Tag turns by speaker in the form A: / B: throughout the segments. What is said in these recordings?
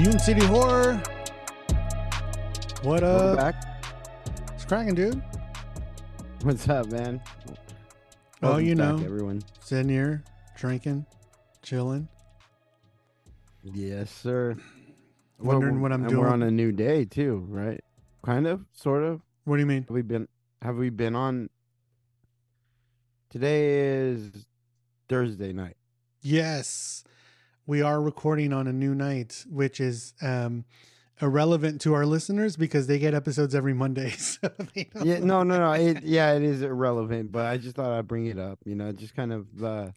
A: Mutant City Horror. What
B: Welcome
A: up?
B: back.
A: It's cracking, dude.
B: What's up, man?
A: Oh, you
B: back,
A: know.
B: everyone.
A: Sitting here, drinking, chilling.
B: Yes, sir.
A: Wondering
B: Well,
A: what I'm
B: and
A: doing.
B: We're on a new day too, right? Kind of, sort of.
A: What do you mean?
B: Have we been? Have we been on? Today is Thursday night.
A: Yes, we are recording on a new night, which is um, irrelevant to our listeners because they get episodes every Monday. So
B: Yeah, no, no, no. It, yeah, it is irrelevant, but I just thought I'd bring it up. You know, just kind of. uh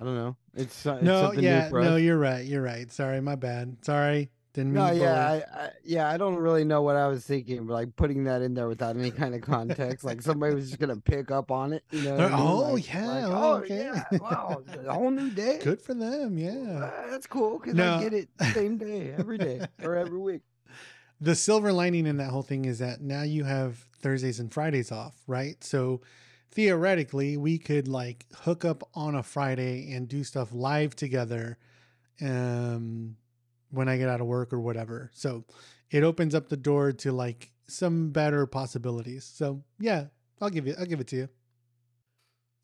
B: I don't know. It's, uh, it's
A: No,
B: something
A: yeah, no, you're right. You're right. Sorry, my bad. Sorry, didn't mean.
B: No, yeah. I, I, yeah, I don't really know what I was thinking, but like putting that in there without any kind of context, like somebody was just gonna pick up on it, you know? what I mean?
A: Oh,
B: Like-
A: yeah,
B: like,
A: oh,
B: oh
A: okay.
B: yeah, wow, a whole new day.
A: Good for them. Yeah.
B: Uh, that's cool because
A: No.
B: I get it same day every day or every week.
A: the silver lining in that whole thing is that now you have Thursdays and Fridays off, right? So theoretically, we could like hook up on a Friday and do stuff live together um when I get out of work or whatever. So it opens up the door to like some better possibilities. So yeah, I'll give you I'll give it to you.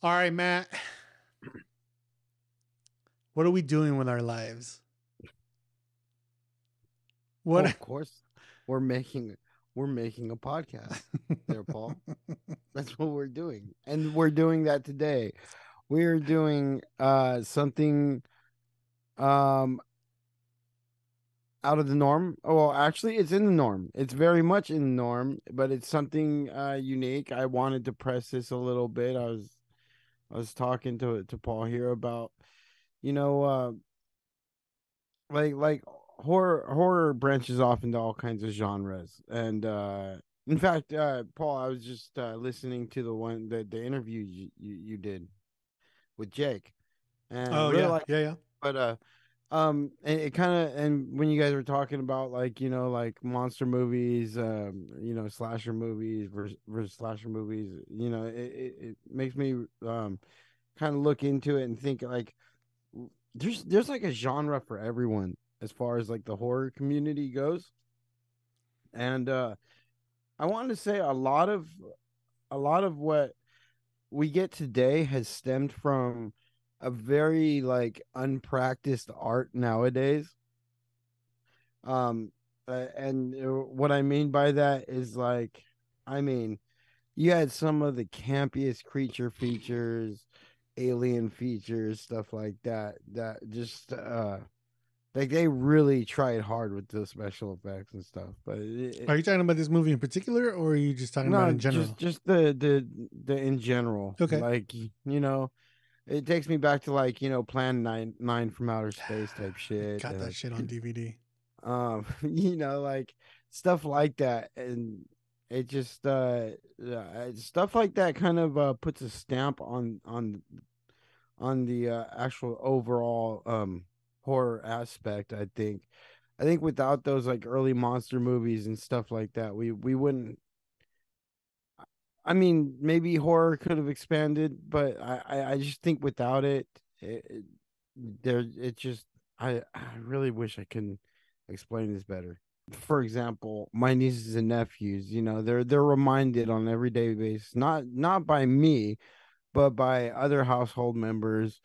A: All right, Matt. What are we doing with our lives? What
B: Oh, of course, we're making we're making a podcast there, Paul. That's what we're doing, and we're doing that today. We're doing uh something um out of the norm. Oh, well, actually, it's in the norm. It's very much in the norm, but it's something uh unique. I wanted to press this a little bit. I was I was talking to to Paul here about you know uh like like horror horror branches off into all kinds of genres and uh in fact uh paul i was just uh listening to the one the, the interview you, you, you did with jake and
A: Oh yeah, yeah, yeah.
B: but uh um and it kind of and when you guys were talking about like you know like monster movies um you know slasher movies versus, versus slasher movies you know it, it, it makes me um kind of look into it and think like there's there's like a genre for everyone as far as like the horror community goes. And uh i wanted to say a lot of a lot of what we get today has stemmed from a very like unpracticed art nowadays um uh, and uh, what i mean by that is like i mean you had some of the campiest creature features alien features stuff like that that just uh like they really tried hard with the special effects and stuff but it, it-
A: Are you talking about this movie in particular, or are you just talking about in general?
B: just just the the the in general.
A: Okay.
B: Like you know, it takes me back to like you know Plan Nine Nine from Outer Space type shit.
A: Got that shit on DVD.
B: Um, you know, like stuff like that, and it just uh uh, stuff like that kind of uh puts a stamp on on on the uh, actual overall um horror aspect. I think. I think without those like early monster movies and stuff like that, we we wouldn't I mean, maybe horror could have expanded, but I, I, just think without it, it, it there it just I I really wish I can explain this better. For example, my nieces and nephews, you know, they're they're reminded on everyday basis, not not by me, but by other household members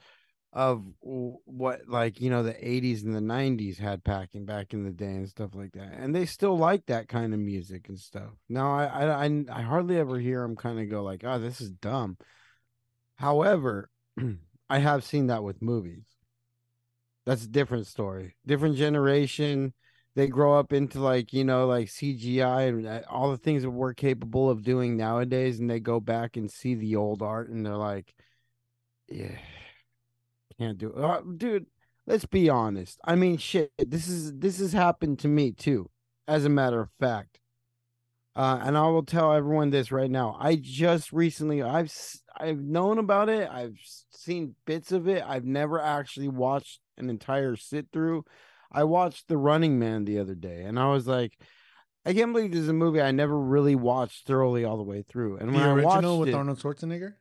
B: of what like you know the 80s and the 90s had packing back in the day and stuff like that and they still like that kind of music and stuff. Now i i i, I hardly ever hear them kind of go like oh this is dumb. However i have seen that with movies. That's a different story different generation. They grow up into like you know like cgi and uh, all the things that we're capable of doing nowadays and they go back and see the old art and they're like yeah can't do it. Uh, dude let's be honest i mean shit this is this has happened to me too as a matter of fact uh and i will tell everyone this right now i just recently i've I've known about it i've seen bits of it i've never actually watched an entire sit through i watched the running man the other day and i was like i can't believe this is a movie i never really watched thoroughly all the way through and
A: The
B: when i
A: original
B: watched
A: with
B: it,
A: Arnold Schwarzenegger.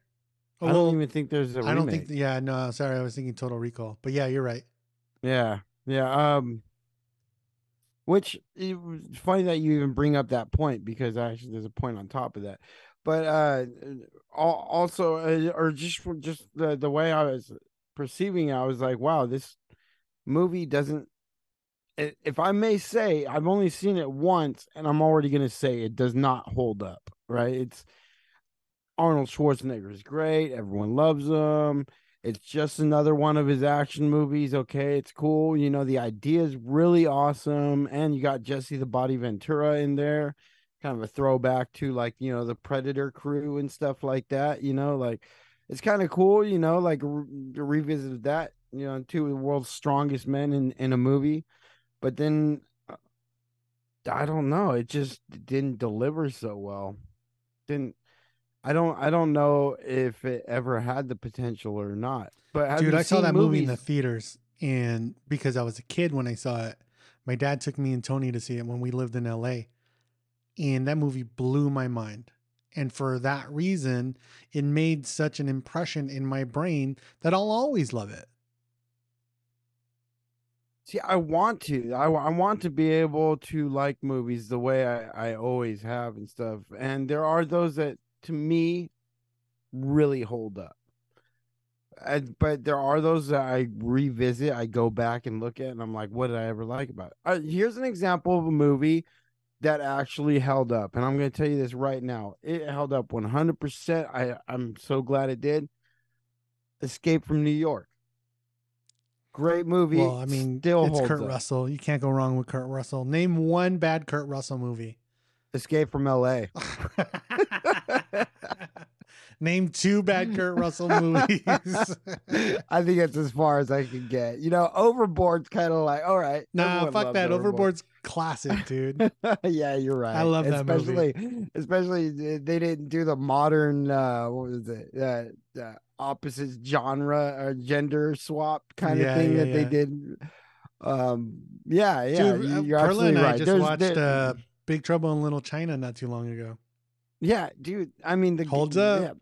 A: Oh,
B: i don't even think there's a
A: I don't think. Yeah, no, sorry, I was thinking Total Recall. But yeah, you're right.
B: Yeah, yeah. Um, Which it was funny that you even bring up that point because actually there's a point on top of that. But uh also uh, or just just the the way I was perceiving it, I was like, wow, this movie doesn't if I may say, I've only seen it once and I'm already going to say it does not hold up, right? It's Arnold Schwarzenegger is great. Everyone loves him. It's just another one of his action movies. Okay, it's cool. You know, the idea is really awesome. And you got Jesse the Body Ventura in there, kind of a throwback to like, you know, the Predator crew and stuff like that. You know, like it's kind of cool, you know, like re- revisited that, you know, two of the world's strongest men in, in a movie. But then uh, I don't know, it just didn't deliver so well. Didn't I don't I don't know if it ever had the potential or not. But
A: dude, I saw that movies? movie in the theaters, and because I was a kid when I saw it, my dad took me and Tony to see it when we lived in L.A. And that movie blew my mind. And for that reason, it made such an impression in my brain that I'll always love it.
B: See, I want to. I, I want to be able to like movies the way I, I always have and stuff. And there are those that to me really hold up. I, but there are those that I revisit, I go back and look at, and I'm like, what did I ever like about it? Uh, here's an example of a movie that actually held up, and I'm going to tell you this right now. It held up 100%. I I'm so glad it did. Escape from New York. Great movie.
A: Well, I mean, Still it's Kurt up. Russell. You can't go wrong with Kurt Russell. Name one bad Kurt Russell movie.
B: Escape from LA.
A: Name two bad Kurt Russell movies.
B: I think that's as far as I can get. You know, Overboard's kind of like, all right.
A: Nah, fuck that. Overboard. Overboard's classic, dude.
B: yeah, you're right. I
A: love that
B: especially,
A: movie.
B: Especially, they didn't do the modern, uh, what was it? Uh, uh, opposite genre or gender swap kind of yeah, thing yeah, that yeah. they did. Um, yeah, yeah. Dude, you're Perla absolutely right.
A: I just There's, watched uh, Big Trouble in Little China not too long ago.
B: Yeah, dude. I mean, the
A: holds up.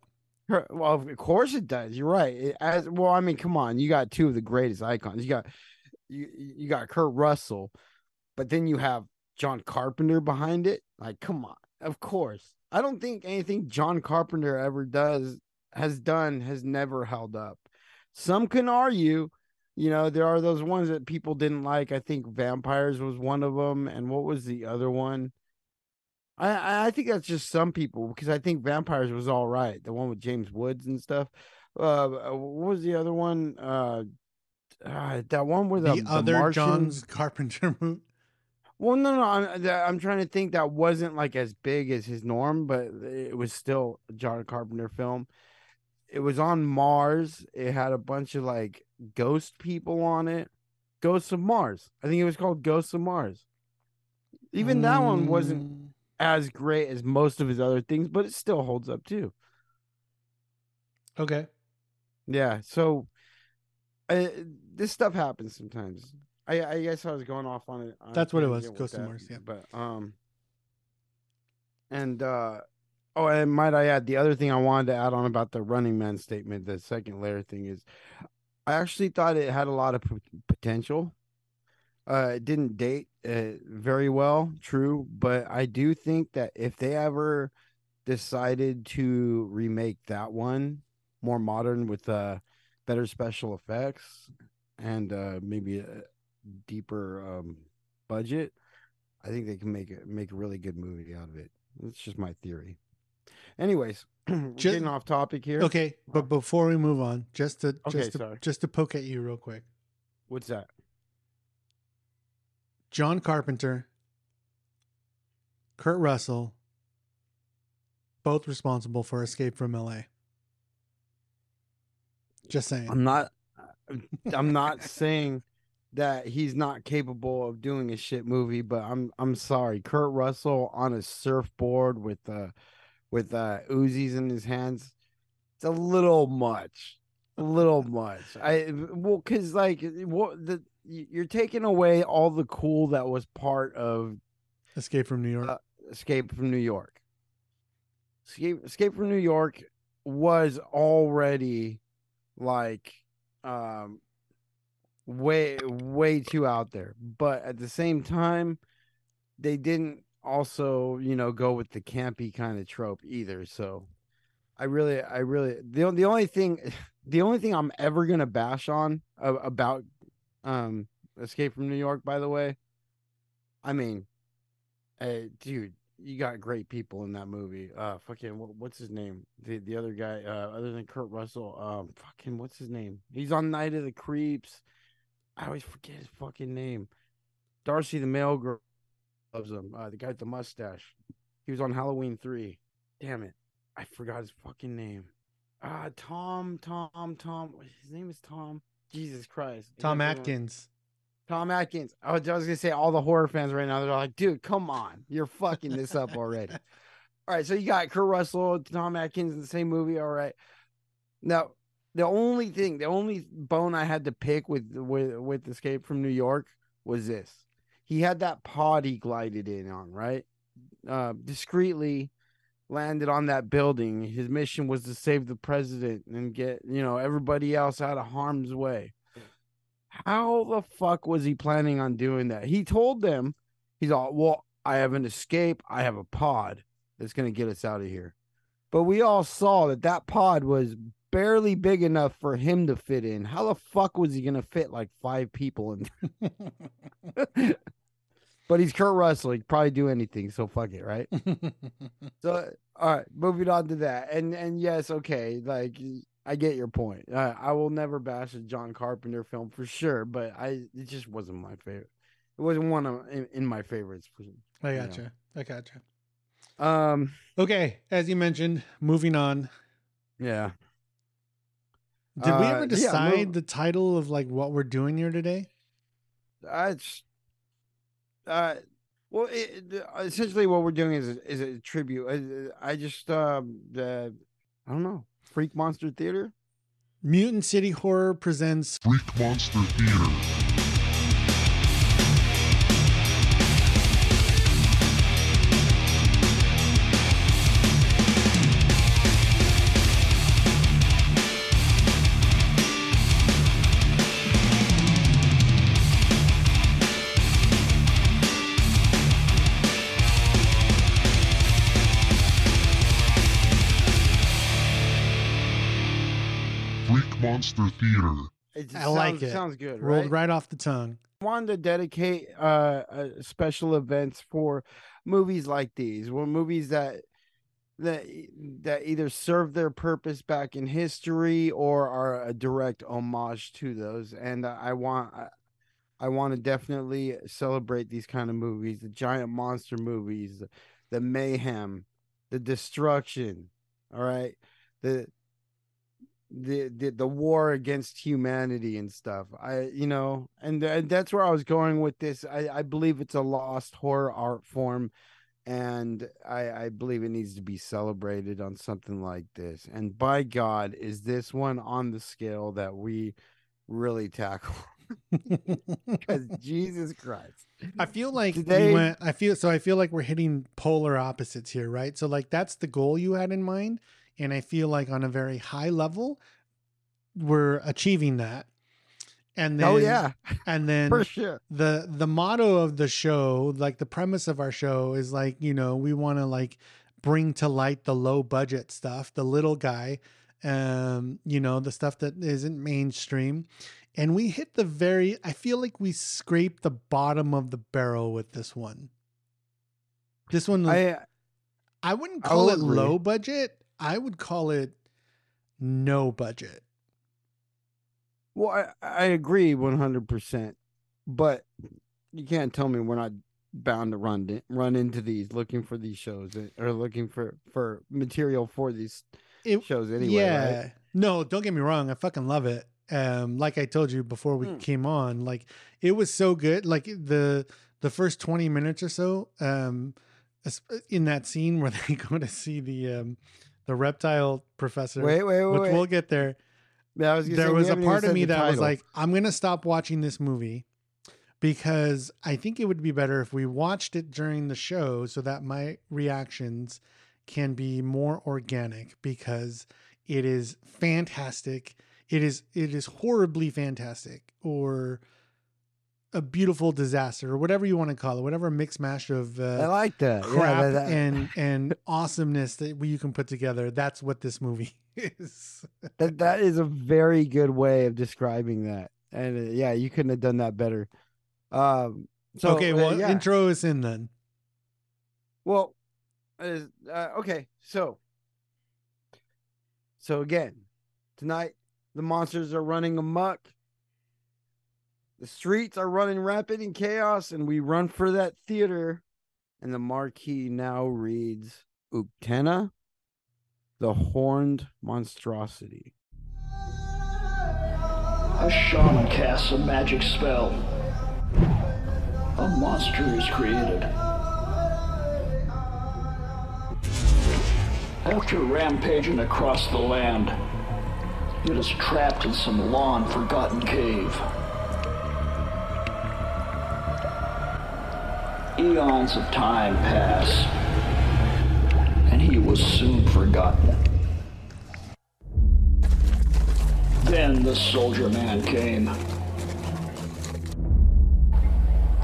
B: Well, of course it does. You're right. It, as well, I mean, come on. You got two of the greatest icons. You got you you got Kurt Russell, but then you have John Carpenter behind it. Like, come on. Of course. I don't think anything John Carpenter ever does has done has never held up. Some can argue, you know, there are those ones that people didn't like. I think Vampires was one of them, and what was the other one? I I think that's just some people because I think Vampires was all right. The one with James Woods and stuff. Uh, uh what was the other one? Uh, uh that one with the,
A: the other Martian... John's Carpenter movie.
B: Well, no, no, I'm I'm trying to think that wasn't like as big as his norm, but it was still a John Carpenter film. It was on Mars. It had a bunch of like ghost people on it. Ghosts of Mars. I think it was called Ghosts of Mars. Even that one wasn't mm as great as most of his other things, but it still holds up too.
A: Okay.
B: Yeah. So uh, this stuff happens sometimes. I, I guess I was going off on it.
A: That's what it was. Ghost of Mars. Yeah.
B: But um, and uh, oh, and might I add the other thing I wanted to add on about the Running Man statement, the second layer thing is, I actually thought it had a lot of p- potential. Uh, it didn't date uh, very well, true, but I do think that if they ever decided to remake that one more modern with uh better special effects and uh maybe a deeper um budget, I think they can make it make a really good movie out of it. It's just my theory. Anyways, just, getting off topic here.
A: Okay, but before we move on, just to okay, just to, sorry. just to poke at you real quick.
B: What's that?
A: John Carpenter, Kurt Russell, both responsible for Escape from LA. Just saying.
B: I'm not I'm not saying that he's not capable of doing a shit movie, but I'm I'm sorry. Kurt Russell on a surfboard with uh with uh Uzis in his hands. It's a little much. A little much. I well cuz like what the you're taking away all the cool that was part of
A: Escape from New York. Uh,
B: Escape from New York. Escape Escape from New York was already like um way way too out there. But at the same time, they didn't also, you know, go with the campy kind of trope either. So I really, I really, the, the only thing, the only thing I'm ever going to bash on uh, about um Escape from New York, by the way, I mean, uh, dude, you got great people in that movie. Uh, fucking, what, what's his name? The the other guy, uh, other than Kurt Russell, um, fucking, what's his name? He's on Night of the Creeps. I always forget his fucking name. Darcy the Mail Girl loves him. Uh, the guy with the mustache. He was on Halloween three. Damn it, I forgot his fucking name. Ah, uh, Tom, Tom, Tom. His name is Tom. Jesus Christ.
A: Tom Atkins.
B: Tom Atkins. I was, I was gonna say all the horror fans right now. They're like, dude, come on, you're fucking this up already. all right, so you got Kurt Russell, Tom Atkins in the same movie. All right. Now, the only thing, the only bone I had to pick with with with Escape from New York was this. He had that pod he glided in on, right? Uh, discreetly landed on that building. His mission was to save the president and get, you know, everybody else out of harm's way. How the fuck was he planning on doing that? He told them, he's all, well, I have an escape. I have a pod that's going to get us out of here. But we all saw that that pod was barely big enough for him to fit in. How the fuck was he going to fit like five people in but he's Kurt Russell. He'd probably do anything. So fuck it, right? so all right, moving on to that. And and yes, okay, like I get your point. Uh, I will never bash a John Carpenter film for sure, but I it just wasn't my favorite. It wasn't one of in, in my favorites.
A: I gotcha. Know. I gotcha.
B: Um.
A: Okay, as you mentioned, moving on.
B: Yeah.
A: Did we ever decide uh, yeah, the title of like what we're doing here today?
B: I just uh, well, it, essentially, what we're doing is is a tribute. I, I just um, uh, I don't know, Freak Monster Theater.
A: Mutant City Horror presents
C: Freak Monster Theater. Monster Theater.
A: It I sounds, like it.
B: Sounds good.
A: Rolled
B: right?
A: right off the tongue.
B: I wanted to dedicate uh, uh, special events for movies like these. Well, movies that that that either serve their purpose back in history or are a direct homage to those. And I want I want to definitely celebrate these kind of movies, the giant monster movies, the mayhem, the destruction. All right, the the, the the war against humanity and stuff. I you know, and, and that's where I was going with this. I, I believe it's a lost horror art form, and I I believe it needs to be celebrated on something like this. And by God, is this one on the scale that we really tackle? Because Jesus Christ,
A: I feel like Today, we went. I feel so. I feel like we're hitting polar opposites here, right? So like that's the goal you had in mind and I feel like on a very high level, we're achieving that. And oh, then,
B: oh yeah,
A: and then
B: for sure,
A: the the motto of the show, like the premise of our show, is like you know we want to like bring to light the low budget stuff, the little guy, um, you know, the stuff that isn't mainstream. And we hit the very, I feel like we scraped the bottom of the barrel with this one. This one, I, I wouldn't call it agree. low budget. I would call it no budget.
B: Well, I, I agree 100%. But you can't tell me we're not bound to run run into these looking for these shows eh, or looking for for material for these it, shows anyway yeah right?
A: no don't get me wrong i fucking love it um like i told you before we mm. came on like it was so good like the the first 20 minutes or so um in that scene where they go to see the um the reptile professor.
B: Wait, wait, wait.
A: Which
B: wait.
A: we'll get there.
B: Yeah, was
A: there was a part of me that title. was like, I'm gonna stop watching this movie because I think it would be better if we watched it during the show so that my reactions can be more organic because it is fantastic. It is it is horribly fantastic or a beautiful disaster or whatever you want to call it, whatever mix mash of uh,
B: I
A: uh,
B: like that. Yeah,
A: crap
B: that- that-
A: and and awesomeness that you can put together. That's what this movie is.
B: That that is a very good way of describing that. And uh, yeah, you couldn't have done that better. Um so
A: okay,
B: uh,
A: well,
B: yeah.
A: intro is in then.
B: Well, uh, uh, okay, so so again, tonight the monsters are running amok. The streets are running rapid in chaos, and we run for that theater. And the marquee now reads Uktena, the horned monstrosity.
D: A shaman casts a magic spell. A monster is created. After rampaging across the land, it is trapped in some long forgotten cave. Eons of time pass, and he was soon forgotten. Then the soldier man came.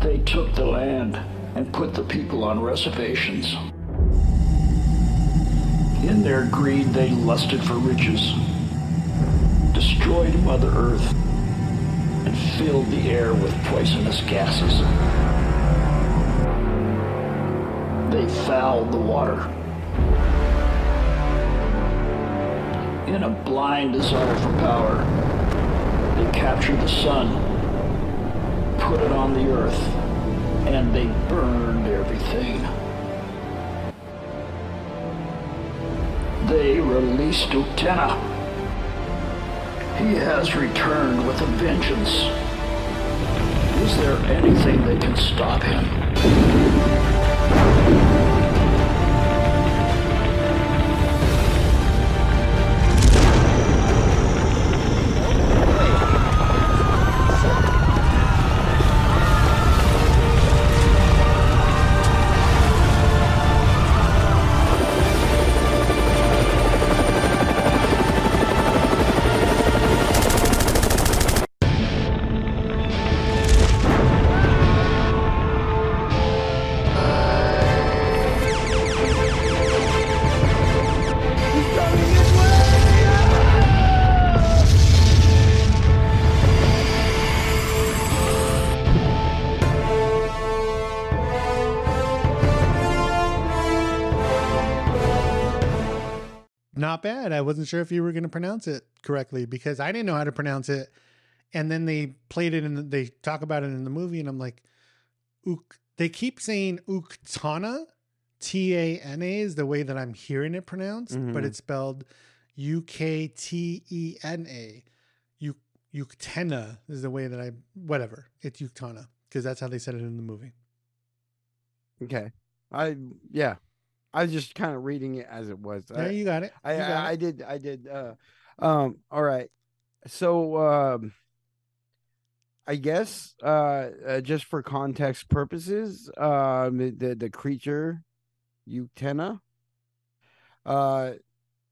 D: They took the land and put the people on reservations. In their greed, they lusted for riches, destroyed Mother Earth, and filled the air with poisonous gases. They fouled the water. In a blind desire for power, they captured the sun, put it on the earth, and they burned everything. They released Uktena. He has returned with a vengeance. Is there anything that can stop him?
A: Not bad. I wasn't sure if you were going to pronounce it correctly because I didn't know how to pronounce it. And then they played it and they talk about it in the movie, and I'm like, Uk. They keep saying Uktana, T A N A is the way that I'm hearing it pronounced, but
B: Mhm.
A: it's spelled U K T E N A. Uk- Uktena is the way that I, whatever. It's Uktana because that's how they said it in the movie.
B: Okay. I yeah. I was just kind of reading it as it was.
A: Yeah,
B: I,
A: you got it.
B: I,
A: got
B: I, I did I did uh um all right. So um I guess uh, uh just for context purposes, um the the, creature Uktena, uh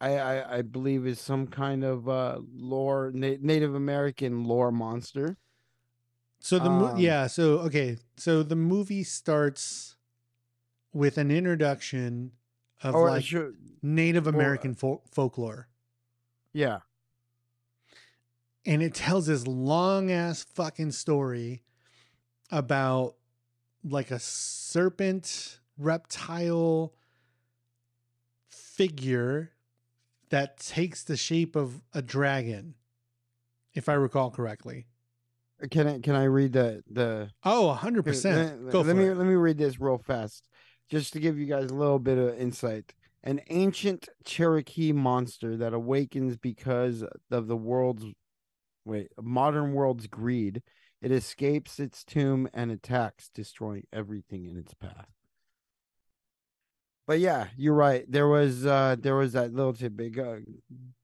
B: I, I I believe is some kind of uh lore na- Native American lore monster.
A: So the mo-
B: Um,
A: yeah, so okay, so the movie starts with an introduction of
B: Or
A: like
B: should-
A: Native
B: or- uh,
A: American fol- folklore,
B: yeah.
A: and it tells this long ass fucking story about like a serpent reptile figure that takes the shape of a dragon, if I recall correctly.
B: Can I can I read the the
A: Oh, 100%.
B: Here,
A: Go
B: let me
A: it.
B: let me read this real fast, just to give you guys a little bit of insight. An ancient Cherokee monster that awakens because of the world's wait modern world's greed. It escapes its tomb and attacks, destroying everything in its path. But yeah, you're right. There was uh there was that little tidbit. Go,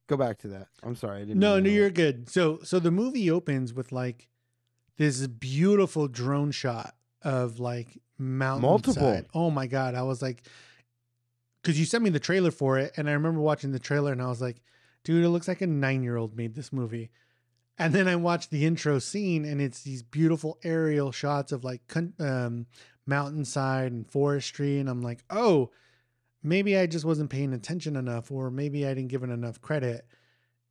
B: go back to that. I'm sorry. I didn't
A: No, no, you're good. So, so the movie opens with like this beautiful drone shot of like mountain.
B: Multiple.
A: Oh my god! I was like, because you sent me the trailer for it, and I remember watching the trailer, and I was like, dude, it looks like a nine year old made this movie. And then I watched the intro scene, and it's these beautiful aerial shots of like um, mountainside and forestry. And I'm like, oh, maybe I just wasn't paying attention enough, or maybe I didn't give it enough credit.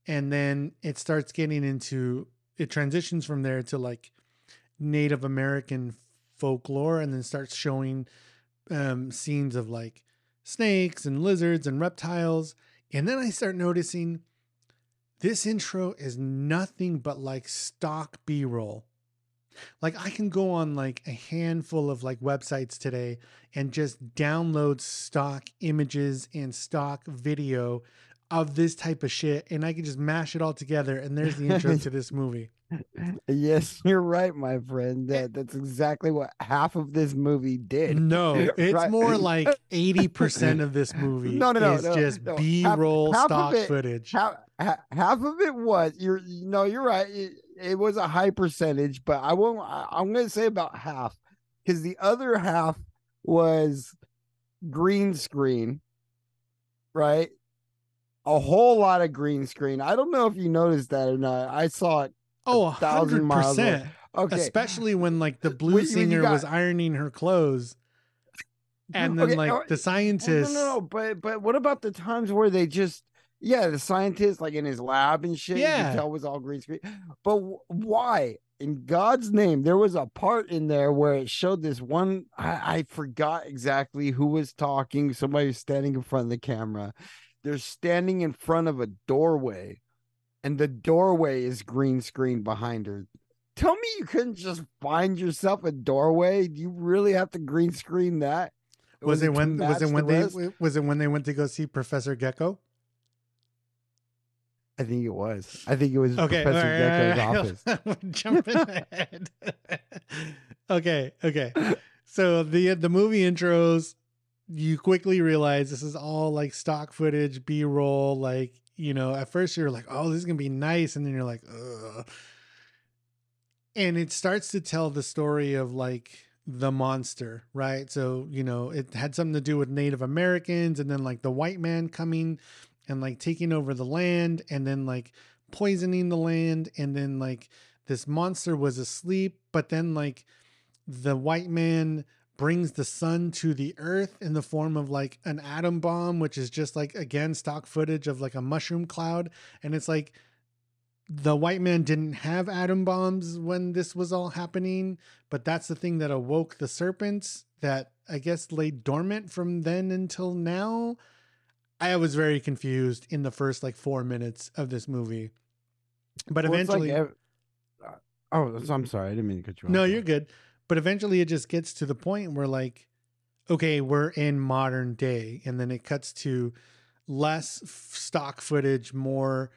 A: And then it starts getting into it transitions from there to like Native American folklore, and then starts showing um, scenes of like snakes and lizards and reptiles. And then I start noticing this intro is nothing but like stock B roll. Like I can go on like a handful of like websites today and just download stock images and stock video of this type of shit and I can just mash it all together and there's the intro to this movie.
B: Yes, you're right, my friend. Eh that that's exactly what half of this movie did.
A: No, it's
B: Right.
A: more like 80% of this movie
B: No, no, no,
A: is
B: no,
A: just
B: no.
A: B-roll
B: half
A: stock
B: it-
A: footage.
B: half, half of it was you're you know you're right it, it was a high percentage but i won't I, i'm gonna say about half because the other half was green screen right a whole lot of green screen i don't know if you noticed that or not i saw it
A: Oh, a
B: thousand miles away.
A: percent.
B: okay
A: Especially when like the blue
B: When-
A: singer
B: got-
A: was ironing her clothes. And then
B: Okay,
A: like
B: oh,
A: the scientists.
B: no, no, no, but but what about the times where they just yeah, the scientist like in his lab and shit, you
A: Yeah.
B: could tell was all green screen. But wh- why? In God's name, there was a part in there where it showed this one. I, I forgot exactly who was talking. Somebody was standing in front of the camera. They're standing in front of a doorway, and the doorway is green screen behind her. Tell me you couldn't just find yourself a doorway. Do you really have to green screen that?
A: Was, it when was it
B: the
A: when they
B: rest?
A: was it when they went to go see Professor Gecko?
B: I think it was. I think it was
A: Okay,
B: Professor
A: right,
B: Gecko's office.
A: right, I'm jumping ahead. okay, okay. So the the movie intros, you quickly realize this is all like stock footage, B roll. Like you know, at first you're like, oh, this is gonna be nice, and then you're like, ugh. And it starts to tell the story of like the monster, right? So you know, it had something to do with Native Americans, and then like the white man coming and like taking over the land and then like poisoning the land and then like this monster was asleep but then like the white man brings the sun to the earth in the form of like an atom bomb which is just like again stock footage of like a mushroom cloud and it's like the white man didn't have atom bombs when this was all happening but that's the thing that awoke the serpents that i guess lay dormant from then until now I was very confused in the first like four minutes of this movie. But
B: Well, it's like
A: eventually,
B: ev- uh, oh, I'm sorry. I didn't mean to cut you off.
A: no, you're good. But eventually, it just gets to the point where like, okay, we're in modern day, and then it cuts to less f- stock footage, more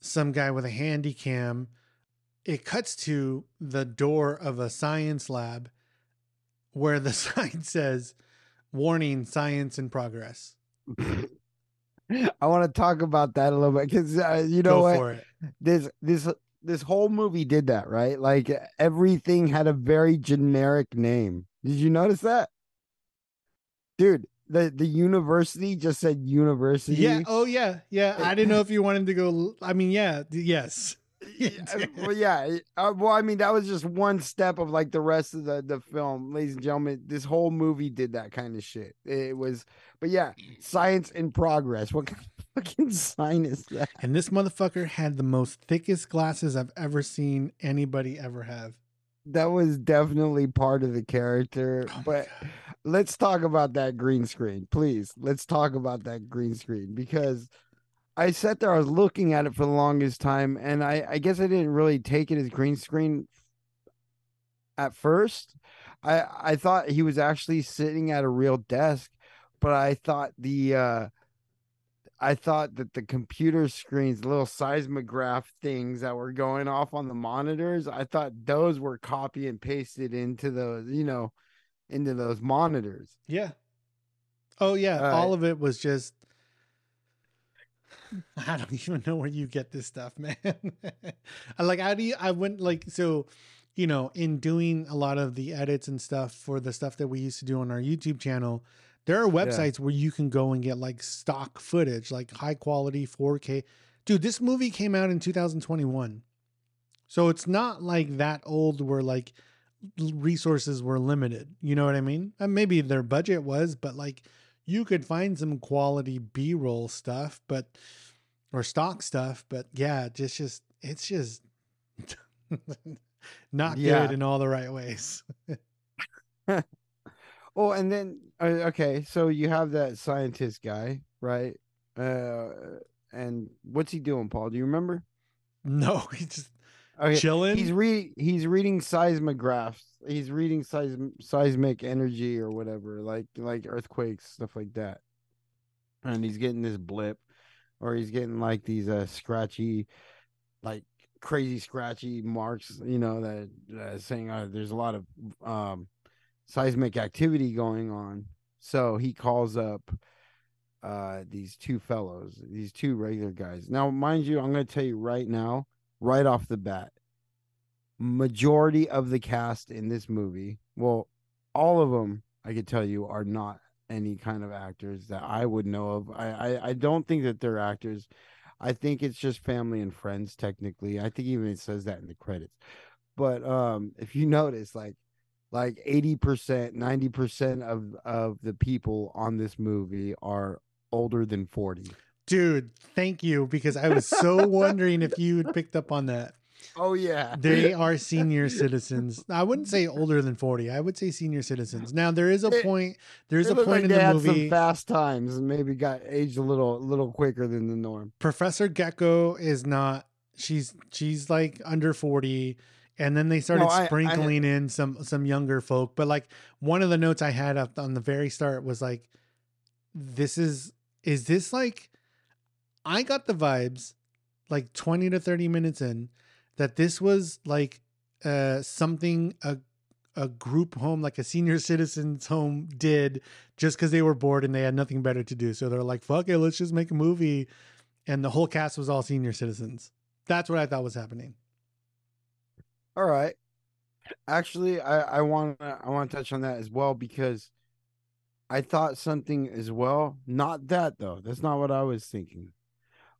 A: some guy with a handy cam. It cuts to the door of a science lab where the sign says, "Warning: Science in progress."
B: I want to talk about that a little bit because uh, you know
A: Go
B: what
A: for it.
B: this this this whole movie did that right. Like everything had a very generic name. Did you notice that, dude? The the university just said university.
A: Yeah. Oh, yeah. Yeah. I didn't know if you wanted to go. I mean, yeah. Yes.
B: Yeah, well, yeah. Uh, well, I mean, that was just one step of like the rest of the the film, ladies and gentlemen. This whole movie did that kind of shit. It was, but yeah, science in progress. What kind of fucking sign is that?
A: And this motherfucker had the most thickest glasses I've ever seen anybody ever have.
B: That was definitely part of the character.
A: Oh
B: but let's talk about that green screen, please. Let's talk about that green screen because I sat there, I was looking at it for the longest time, and I, I guess I didn't really take it as green screen at first. I I thought he was actually sitting at a real desk, but I thought the uh I thought that the computer screens, the little seismograph things that were going off on the monitors, I thought those were copy and pasted into those, you know, into those monitors.
A: Yeah. Oh, yeah.
B: Uh,
A: All of it was just. I don't even know where you get this stuff, man. Like, how do you? I went like, so, you know, in doing a lot of the edits and stuff for the stuff that we used to do on our YouTube channel, there are websites where you can go and get like stock footage, like high quality 4K. Dude, this movie came out in 2021. So it's not like that old where like resources were limited. You know what I mean? And maybe their budget was, but like you could find some quality B-roll stuff, but or stock stuff, but yeah, just just it's just not
B: Yeah.
A: good in all the right ways.
B: Oh, and then uh, okay, so you have that scientist guy, right? Uh, and what's he doing, Paul? Do you remember?
A: no, he's just
B: Okay,
A: chilling.
B: he's re he's reading seismographs. He's reading seism seismic energy or whatever, like like earthquakes, stuff like that. And he's getting this blip, or he's getting like these uh scratchy, like crazy scratchy marks. You know that uh, saying uh, there's a lot of um seismic activity going on. So he calls up uh these two fellows, these two regular guys. Now, mind you, I'm going to tell you right now, right off the bat, majority of the cast in this movie, well, all of them, I could tell you, are not any kind of actors that I would know of. I I, I don't think that they're actors. I think it's just family and friends technically. I think even it says that in the credits. But um if you notice like like 80%, 90% of of the people on this movie are older than 40.
A: Dude, thank you because I was so wondering if you had picked up on that.
B: Oh yeah.
A: They are senior citizens. I wouldn't say older than 40. I would say senior citizens. Now there is a point there's a point
B: like
A: in the movie
B: some fast times and maybe got aged a little a little quicker than the norm.
A: Professor Gecko is not she's she's like under 40 and then they started
B: No, I- I-
A: sprinkling in some some younger folk but like one of the notes I had up on the very start was like this is is this like I got the vibes like 20 to 30 minutes in that this was like uh something a a group home like a senior citizens home did just because they were bored and they had nothing better to do so they're like fuck it let's just make a movie and the whole cast was all senior citizens that's what i thought was happening
B: All right. Actually, I I want I want to touch on that as well because I thought something as well. Not that though. That's not what I was thinking.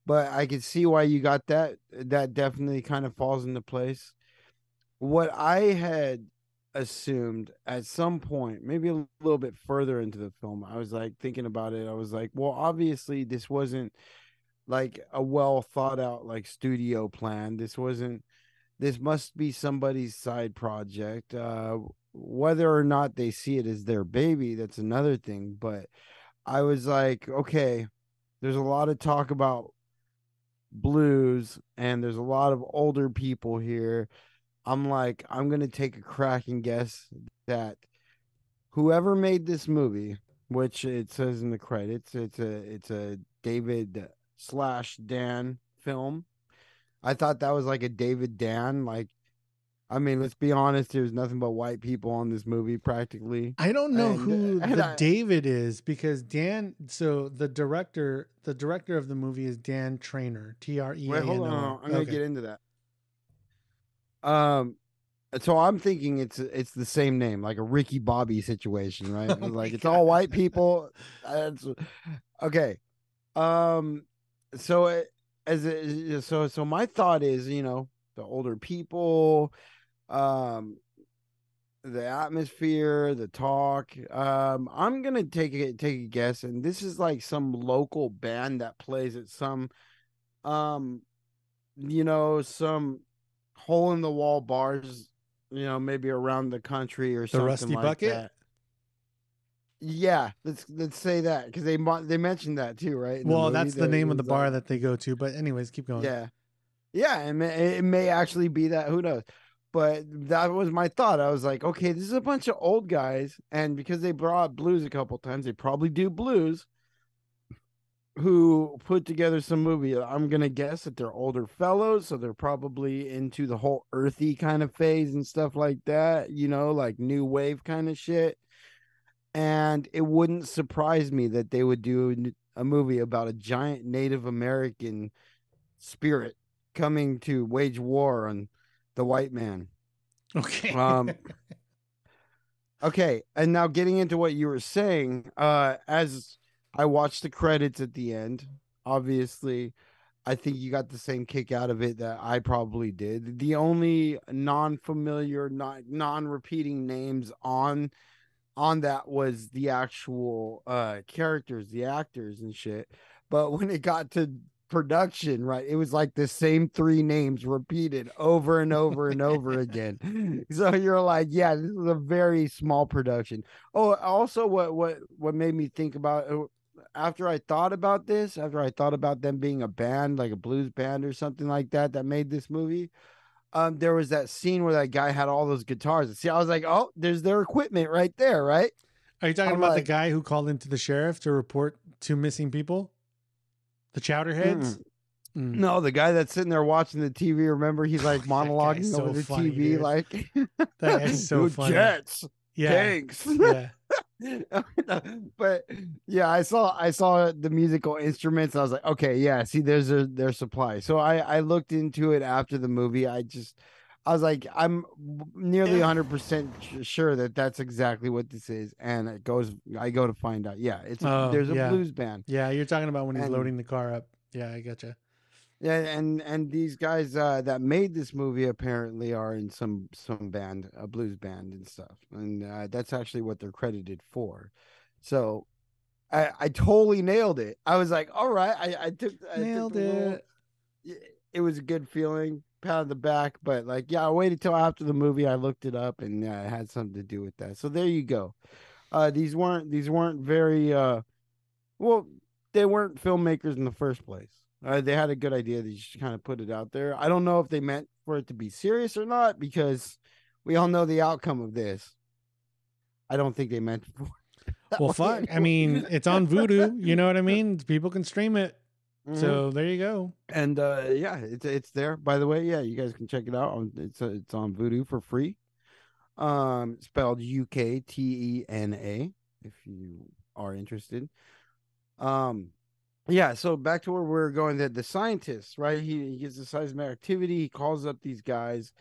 B: But I could see why you got that. That definitely kind of falls into place. What I had assumed at some point, maybe a little bit further into the film, I was like thinking about it. I was like, well, obviously this wasn't like a well thought out like studio plan. This wasn't this must be somebody's side project. Uh, whether or not they see it as their baby, that's another thing. But I was like, okay, there's a lot of talk about blues, and there's a lot of older people here. I'm like, I'm gonna take a crack and guess that whoever made this movie, which it says in the credits, it's a it's a David slash Dan film. I thought that was like a David Dan. Like, I mean, let's be honest. There's nothing but white people on this movie, practically.
A: i don't know
B: And-
A: who
B: and
A: the
B: I-
A: david is because dan so the director the director of the movie is dan trainer E t-r-e-a-n-o
B: Wait, hold on. I'm gonna get into that. Um, so I'm thinking it's it's the same name, like a Ricky Bobby situation, right?
A: Oh
B: like it's all white people. That's okay. Um, so it, as it, so so my thought is, you know, the older people, um, the atmosphere, the talk. Um, I'm gonna take a take a guess, and this is like some local band that plays at some, um, you know, some hole in the wall bars, you know, maybe around the country or
A: the
B: something
A: rusty
B: like
A: bucket
B: that. Yeah, let's let's say that because they they mentioned that too, right? in
A: well that's the name of the bar
B: uh,
A: that they go to but anyways keep going
B: yeah, yeah, it may, it may actually be that. Who knows? But that was my thought. I was like, okay, this is a bunch of old guys, and because they brought blues a couple times, they probably do blues. Who put together some movie? I'm gonna guess that they're older fellows, so they're probably into the whole earthy kind of phase and stuff like that. You know, like new wave kind of shit. And it wouldn't surprise me that they would do a movie about a giant Native American spirit coming to wage war on the white man.
A: okay
B: Um, okay, and now getting into what you were saying, uh, as I watched the credits at the end, obviously, I think you got the same kick out of it that I probably did. The only non-familiar, not non-repeating names on on that was the actual uh characters, the actors and shit. But when it got to production, right, it was like the same three names repeated over and over and over again. So you're like, yeah, this is a very small production. Oh, also what what what made me think about uh, after I thought about this, after I thought about them being a band, like a blues band or something like that, that made this movie, um, there was that scene where that guy had all those guitars. See, I was like, oh, there's their equipment right there, right?
A: Are you talking
B: I'm
A: about
B: like-
A: the guy who called into the sheriff to report two missing people? The chowderheads? Mm.
B: No, the guy that's sitting there watching the TV. Remember, he's like monologuing
A: so
B: over the
A: funny,
B: TV,
A: dude.
B: like
A: That guy's so funny.
B: Jets,
A: Yeah.
B: thanks.
A: Yeah.
B: but yeah, I saw I saw the musical instruments. I was like, okay, yeah. See, there's a their supply. So I I looked into it after the movie. I just I was like, I'm nearly 100 percent sure that that's exactly what this is. And it goes, I go to find out. Yeah, it's
A: Oh,
B: there's a
A: yeah.
B: blues band.
A: Yeah. You're talking about when he's
B: And-
A: loading the car up. Yeah, I gotcha.
B: Yeah, and and these guys uh, that made this movie apparently are in some some band, a blues band and stuff, and uh, that's actually what they're credited for. So, I I totally nailed it. I was like, all right, I I took I
A: Nailed
B: little-
A: it.
B: y- It was a good feeling, on the back, but like, yeah, I waited till after the movie. I looked it up, and yeah, it had something to do with that. So there you go. Uh, these weren't these weren't very uh, well, they weren't filmmakers in the first place. Uh, they had a good idea. They just kind of put it out there. I don't know if they meant for it to be serious or not because we all know the outcome of this. I don't think they meant for.
A: Well, fuck. I mean, it's on Vudu. You know what I mean? People can stream it.
B: Mhm.
A: So there you go.
B: and uh, yeah, it's it's there. By the way, yeah, you guys can check it out. On, it's uh, it's on Vudu for free. Um, spelled U K T E N A. If you are interested. Um, yeah. So back to where we are going. That the scientist, right? He, he gets the seismic activity. He calls up these guys.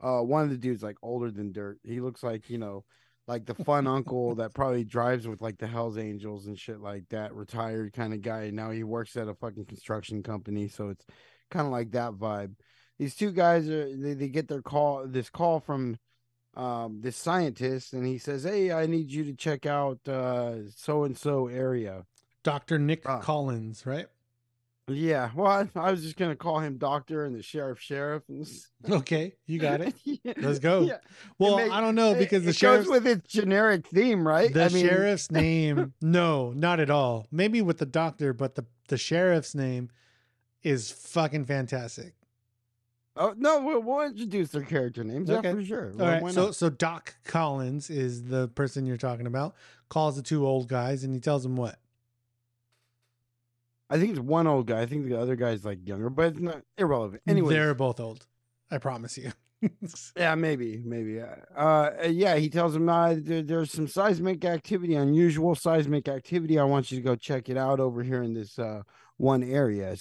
B: Uh, one of the dudes like older than dirt. He looks like you know, like the fun uncle that probably drives with like the Hell's Angels and shit like that. Retired kind of guy. Now he works at a fucking construction company. So it's kind of like that vibe. These two guys are they, they get their call this call from um this scientist and he says, Hey, I need you to check out uh so and so area.
A: Dr. Nick
B: Ah.
A: Collins, right?
B: Yeah, well, I, I was just gonna call him doctor and the sheriff sheriff.
A: Okay, you got it.
B: Yeah,
A: Let's go.
B: yeah.
A: Well,
B: may-
A: I don't know
B: It-
A: because the
B: it
A: sheriff
B: goes with its generic theme, right?
A: the
B: I mean,
A: sheriff's name no not at all maybe with the doctor but the the sheriff's name is fucking fantastic
B: Oh no, we'll, we'll introduce their character names.
A: Okay.
B: Yeah, for sure.
A: all right so so doc collins is the person you're talking about calls the two old guys and he tells them what
B: I think it's one old guy. I think the other guy's like younger, but it's not irrelevant. Anyway,
A: they're both old i promise you
B: Yeah, maybe, maybe. Uh, uh, yeah, he tells him uh, there, there's some seismic activity, unusual seismic activity. I want you to go check it out over here in this uh, one area.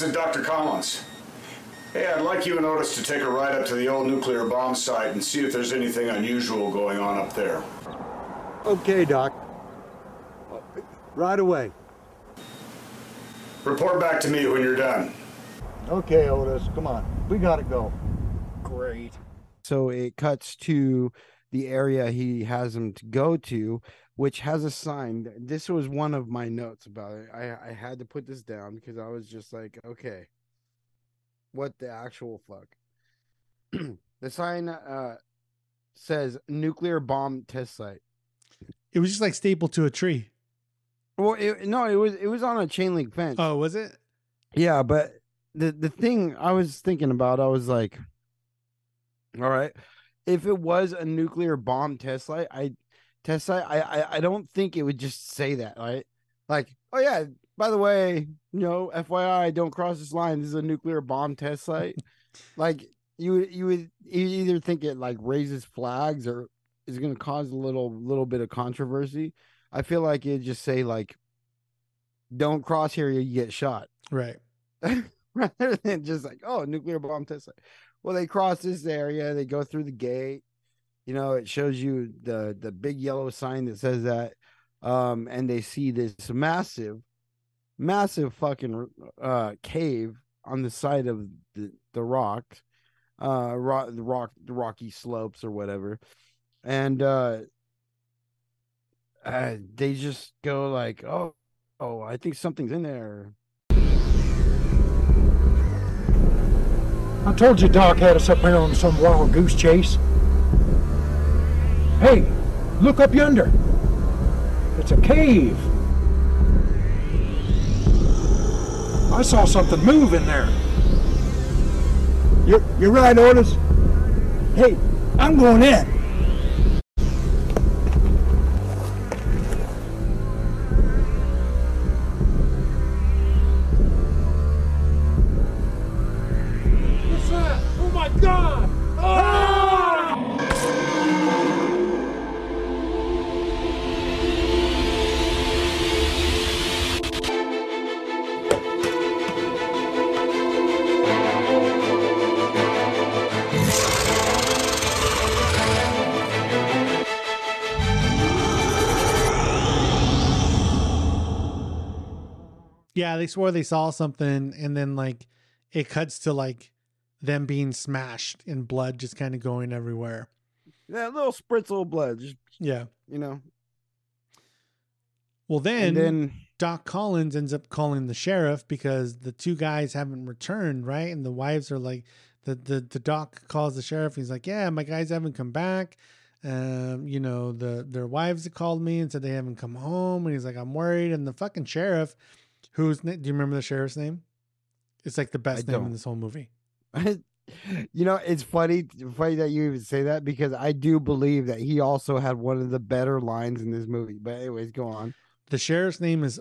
E: This is Dr. Collins. Hey, I'd like you and Otis to take a ride up to the old nuclear bomb site and see if there's anything unusual going on up there.
F: Okay, Doc. Right away.
E: Report back to me when you're done.
F: Okay, Otis, come on. We gotta go.
B: Great. So it cuts to the area he has him to go to, which has a sign. This was one of my notes about it. I, I had to put this down because I was just like, okay, what the actual fuck? the sign uh, says nuclear bomb test site.
A: it was just like stapled to a tree
B: Well, it, no, it was it was on a chain link fence.
A: oh was it
B: Yeah, but the the thing I was thinking about, I was like, all right, if it was a nuclear bomb test site, I test site, I, I I don't think it would just say that, right? Like, oh yeah, by the way, you know, FYI, don't cross this line. This is a nuclear bomb test site. like you would you would you either think it like raises flags or is going to cause a little little bit of controversy. I feel like it just say like don't cross here, you get shot.
A: Right.
B: Rather than just like, oh, nuclear bomb test site. Well, they cross this area, they go through the gate. You know, it shows you the the big yellow sign that says that. Um, and they see this massive, massive fucking uh cave on the side of the, the rock uh rock the rock the rocky slopes or whatever. And uh uh, they just go like, "Oh, oh, I think something's in there."
G: I told you Doc had us up here on some wild goose chase. Hey, look up yonder. It's a cave. I saw something move in there.
F: You're, you're right, Otis. Hey, I'm going in.
A: Yeah, they swore they saw something, and then like it cuts to like them being smashed and blood just kind of going everywhere.
B: That little spritz of blood, just
A: Yeah.
B: you know.
A: Well, then,
B: And then
A: Doc Collins ends up calling the sheriff because the two guys haven't returned, right? And the wives are like, the the the doc calls the sheriff. He's like, "Yeah, my guys haven't come back. Um, you know, the their wives have called me and said they haven't come home." And he's like, "I'm worried." And the fucking sheriff, who's na- do you remember the sheriff's name? It's like the best name in
B: don't.
A: this whole movie.
B: you know, it's funny, funny that you even say that because I do believe that he also had one of the better lines in this movie. But anyways, go on.
A: The sheriff's name is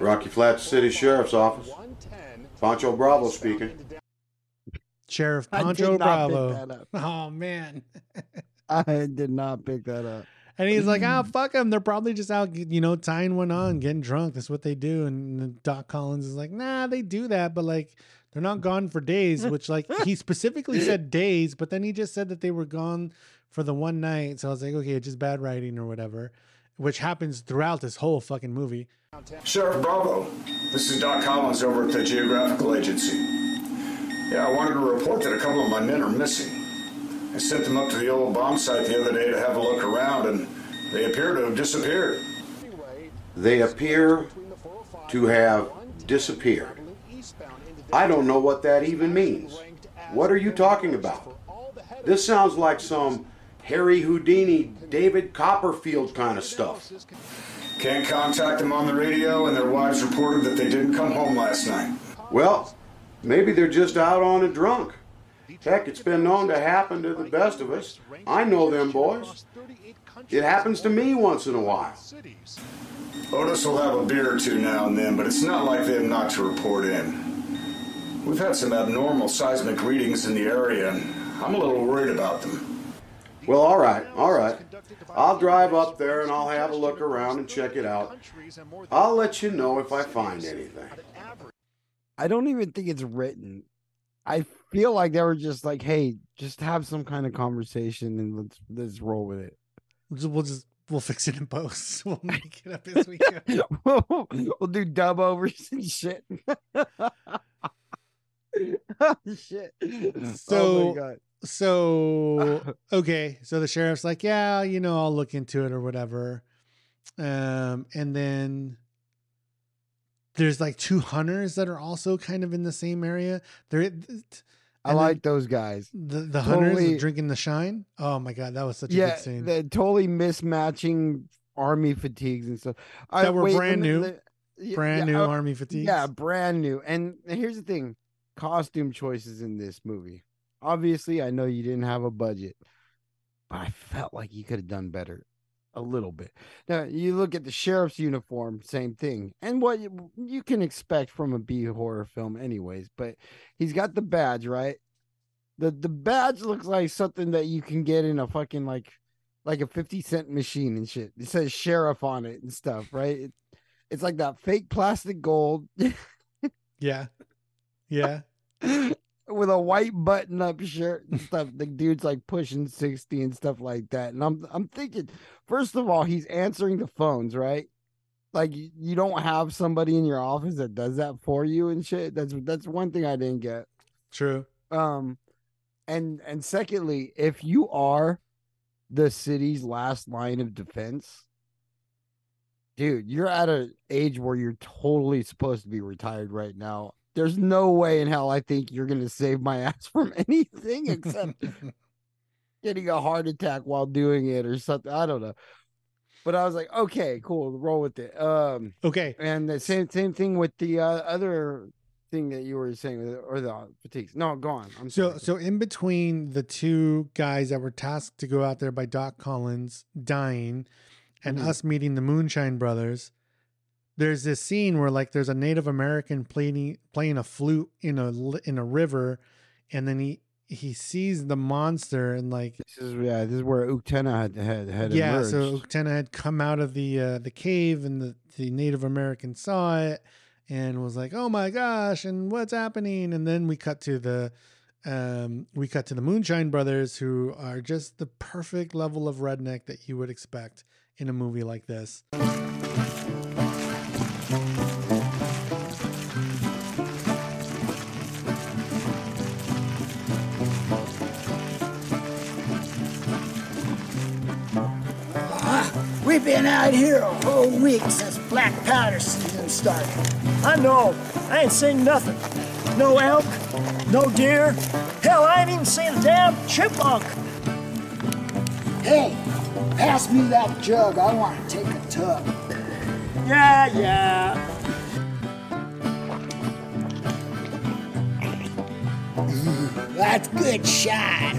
H: Rocky Flats City Sheriff's Office. Pancho Bravo speaking.
A: Sheriff
B: I did
A: Pancho Bravo. Oh man.
B: I did not pick that up.
A: And he's like, "Ah, fuck them. They're probably just out, you know, tying one on, getting drunk. That's what they do." And Doc Collins is like, "Nah, they do that, but like, they're not gone for days." Which, like, he specifically said days, but then he just said that they were gone for the one night. So I was like, "Okay, it's just bad writing or whatever," which happens throughout this whole fucking movie.
E: Sheriff Bravo, this is Doc Collins over at the Geographical Agency. Yeah, I wanted to report that a couple of my men are missing. I sent them up to the old bomb site the other day to have a look around, and they appear to have disappeared.
H: They appear to have disappeared. I don't know what that even means. What are you talking about? This sounds like some Harry Houdini, David Copperfield kind of stuff.
E: Can't contact them on the radio, and their wives reported that they didn't come home last night.
H: Well, maybe they're just out on a drunk. Heck, it's been known to happen to the best of us. I know them boys. It happens to me once in a while.
E: Otis will have a beer or two now and then, but it's not like they have not to report in. We've had some abnormal seismic readings in the area, and I'm a little worried about them.
H: Well, all right, all right. I'll drive up there and I'll have a look around and check it out. I'll let you know if I find anything.
B: I don't even think it's written. I feel like they were just like, "Hey, just have some kind of conversation and let's let's roll with it."
A: We'll just we'll, just, we'll fix it in post. We'll make it up as we go.
B: we'll do dub overs and shit. shit. oh
A: So- so okay so the sheriff's like yeah you know i'll look into it or whatever um and then there's like two hunters that are also kind of in the same area they're
B: I like those guys.
A: the, the hunters drinking the shine oh my god that was such a
B: Yeah,
A: good scene
B: the totally mismatching army fatigues and stuff. I-
A: That were
B: wait,
A: brand new?
B: let- yeah,
A: brand
B: yeah,
A: new
B: uh,
A: army fatigues
B: Yeah, brand new. And here's the thing costume choices in this movie. Obviously, I know you didn't have a budget, but I felt like you could have done better a little bit. Now, you look at the sheriff's uniform, same thing. And what you, you can expect from a B horror film, anyways, but he's got the badge, right? The, the badge looks like something that you can get in a fucking like like a 50 cent machine and shit. It says sheriff on it and stuff, right? It, it's like that fake plastic gold
A: Yeah. Yeah.
B: with a white button up shirt and stuff. The dude's like pushing 60 and stuff like that. And I'm I'm thinking, first of all, he's answering the phones, right? Like you, don't have somebody in your office that does that for you and shit. That's that's one thing I didn't get.
A: True.
B: Um and and secondly, if you are the city's last line of defense, dude, you're at an age where you're totally supposed to be retired right now. There's no way in hell I think you're gonna save my ass from anything except getting a heart attack while doing it or something. I don't know. But I was like, okay, cool, roll with it. Um
A: Okay.
B: and the same same thing with the uh, other thing that you were saying or the fatigues. No, go on. I'm
A: So
B: sorry.
A: so in between the two guys that were tasked to go out there by Doc Collins dying and
B: Mhm.
A: us meeting the Moonshine Brothers, there's this scene where like there's a Native American playing playing a flute in a in a river, and then he he sees the monster and like
B: This is yeah, this is where Uktena had had had
A: yeah,
B: emerged.
A: so Uktena had come out of the uh, the cave, and the the Native American saw it and was like, "Oh my gosh!" and what's happening? And then we cut to the um, we cut to the Moonshine Brothers, who are just the perfect level of redneck that you would expect in a movie like this.
F: We've been out here a whole week since black powder season started.
I: I know. I ain't seen nothing. No elk, no deer. Hell, I ain't even seen a damn chipmunk.
F: Hey, pass me that jug. I want to take a tub.
I: Yeah, yeah.
F: That's good shot.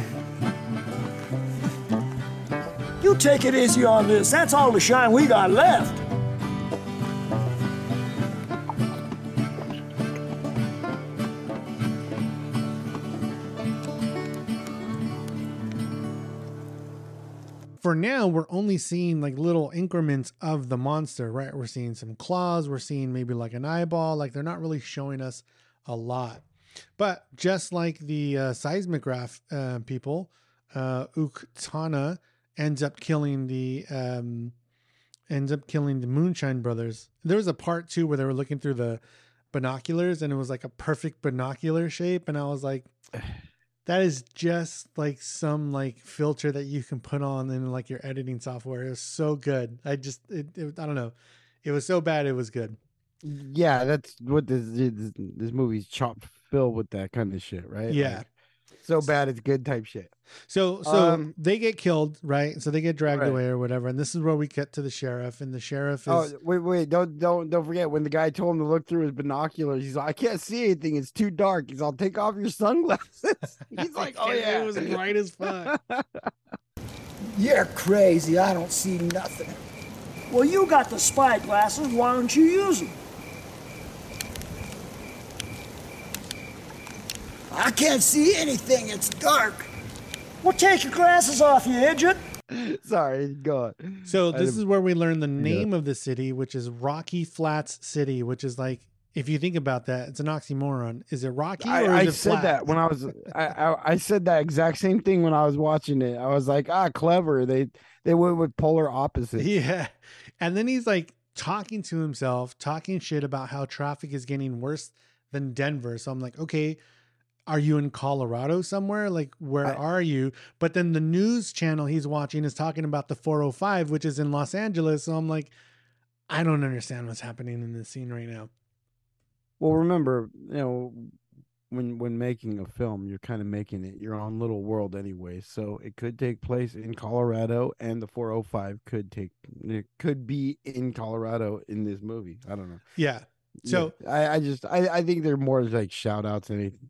I: You take it easy on this. That's all the shine we got left.
A: For now, we're only seeing like little increments of the monster, right? We're seeing some claws, we're seeing maybe like an eyeball. Like they're not really showing us a lot. But just like the uh, seismograph uh, people, uh, Uktena ends up killing the um, ends up killing the Moonshine Brothers. There was a part too where they were looking through the binoculars, and it was like a perfect binocular shape, and I was like, that is just like some like filter that you can put on in like your editing software. It was so good. I just it, it I don't know. It was so bad it was good.
B: yeah, that's what this this, this movie's chopped filled with that kind of shit, right?
A: Yeah.
B: Like, so bad it's good type shit.
A: So so
B: Um,
A: they get killed, right? So they get dragged
B: Right.
A: away or whatever. And this is where we get to the sheriff and the sheriff is
B: Oh wait, wait, don't don't don't forget when the guy told him to look through his binoculars, he's like, I can't see anything, it's too dark. He's all take off your sunglasses. He's like, Oh yeah.
A: it was bright as fuck.
F: You're crazy. I don't see nothing.
I: Well, you got the spy glasses. Why don't you use them?
F: I can't see anything. It's dark.
I: Well, take your glasses off, you idiot.
B: Sorry, go on.
A: So this is where we learn the name of the city, which is Rocky Flats City, which is like if you think about that, it's an oxymoron. Is it Rocky or
B: I,
A: is
B: I
A: it
B: said
A: flat?
B: that when I was I, I I said that exact same thing when I was watching it. I was like, ah, clever. They they went with polar opposites.
A: Yeah. And then he's like talking to himself, talking shit about how traffic is getting worse than Denver. So I'm like, okay, are you in Colorado somewhere? Like, where are you? But then the news channel he's watching is talking about the 405, which is in Los Angeles. So I'm like, I don't understand what's happening in this scene right now.
B: Well, remember, you know, when when making a film, you're kind of making it your own little world anyway. So it could take place in Colorado, and the 405 could take it could be in Colorado in this movie. I don't know.
A: Yeah. So
B: Yeah, I I just I I think they're more like shout outs than anything.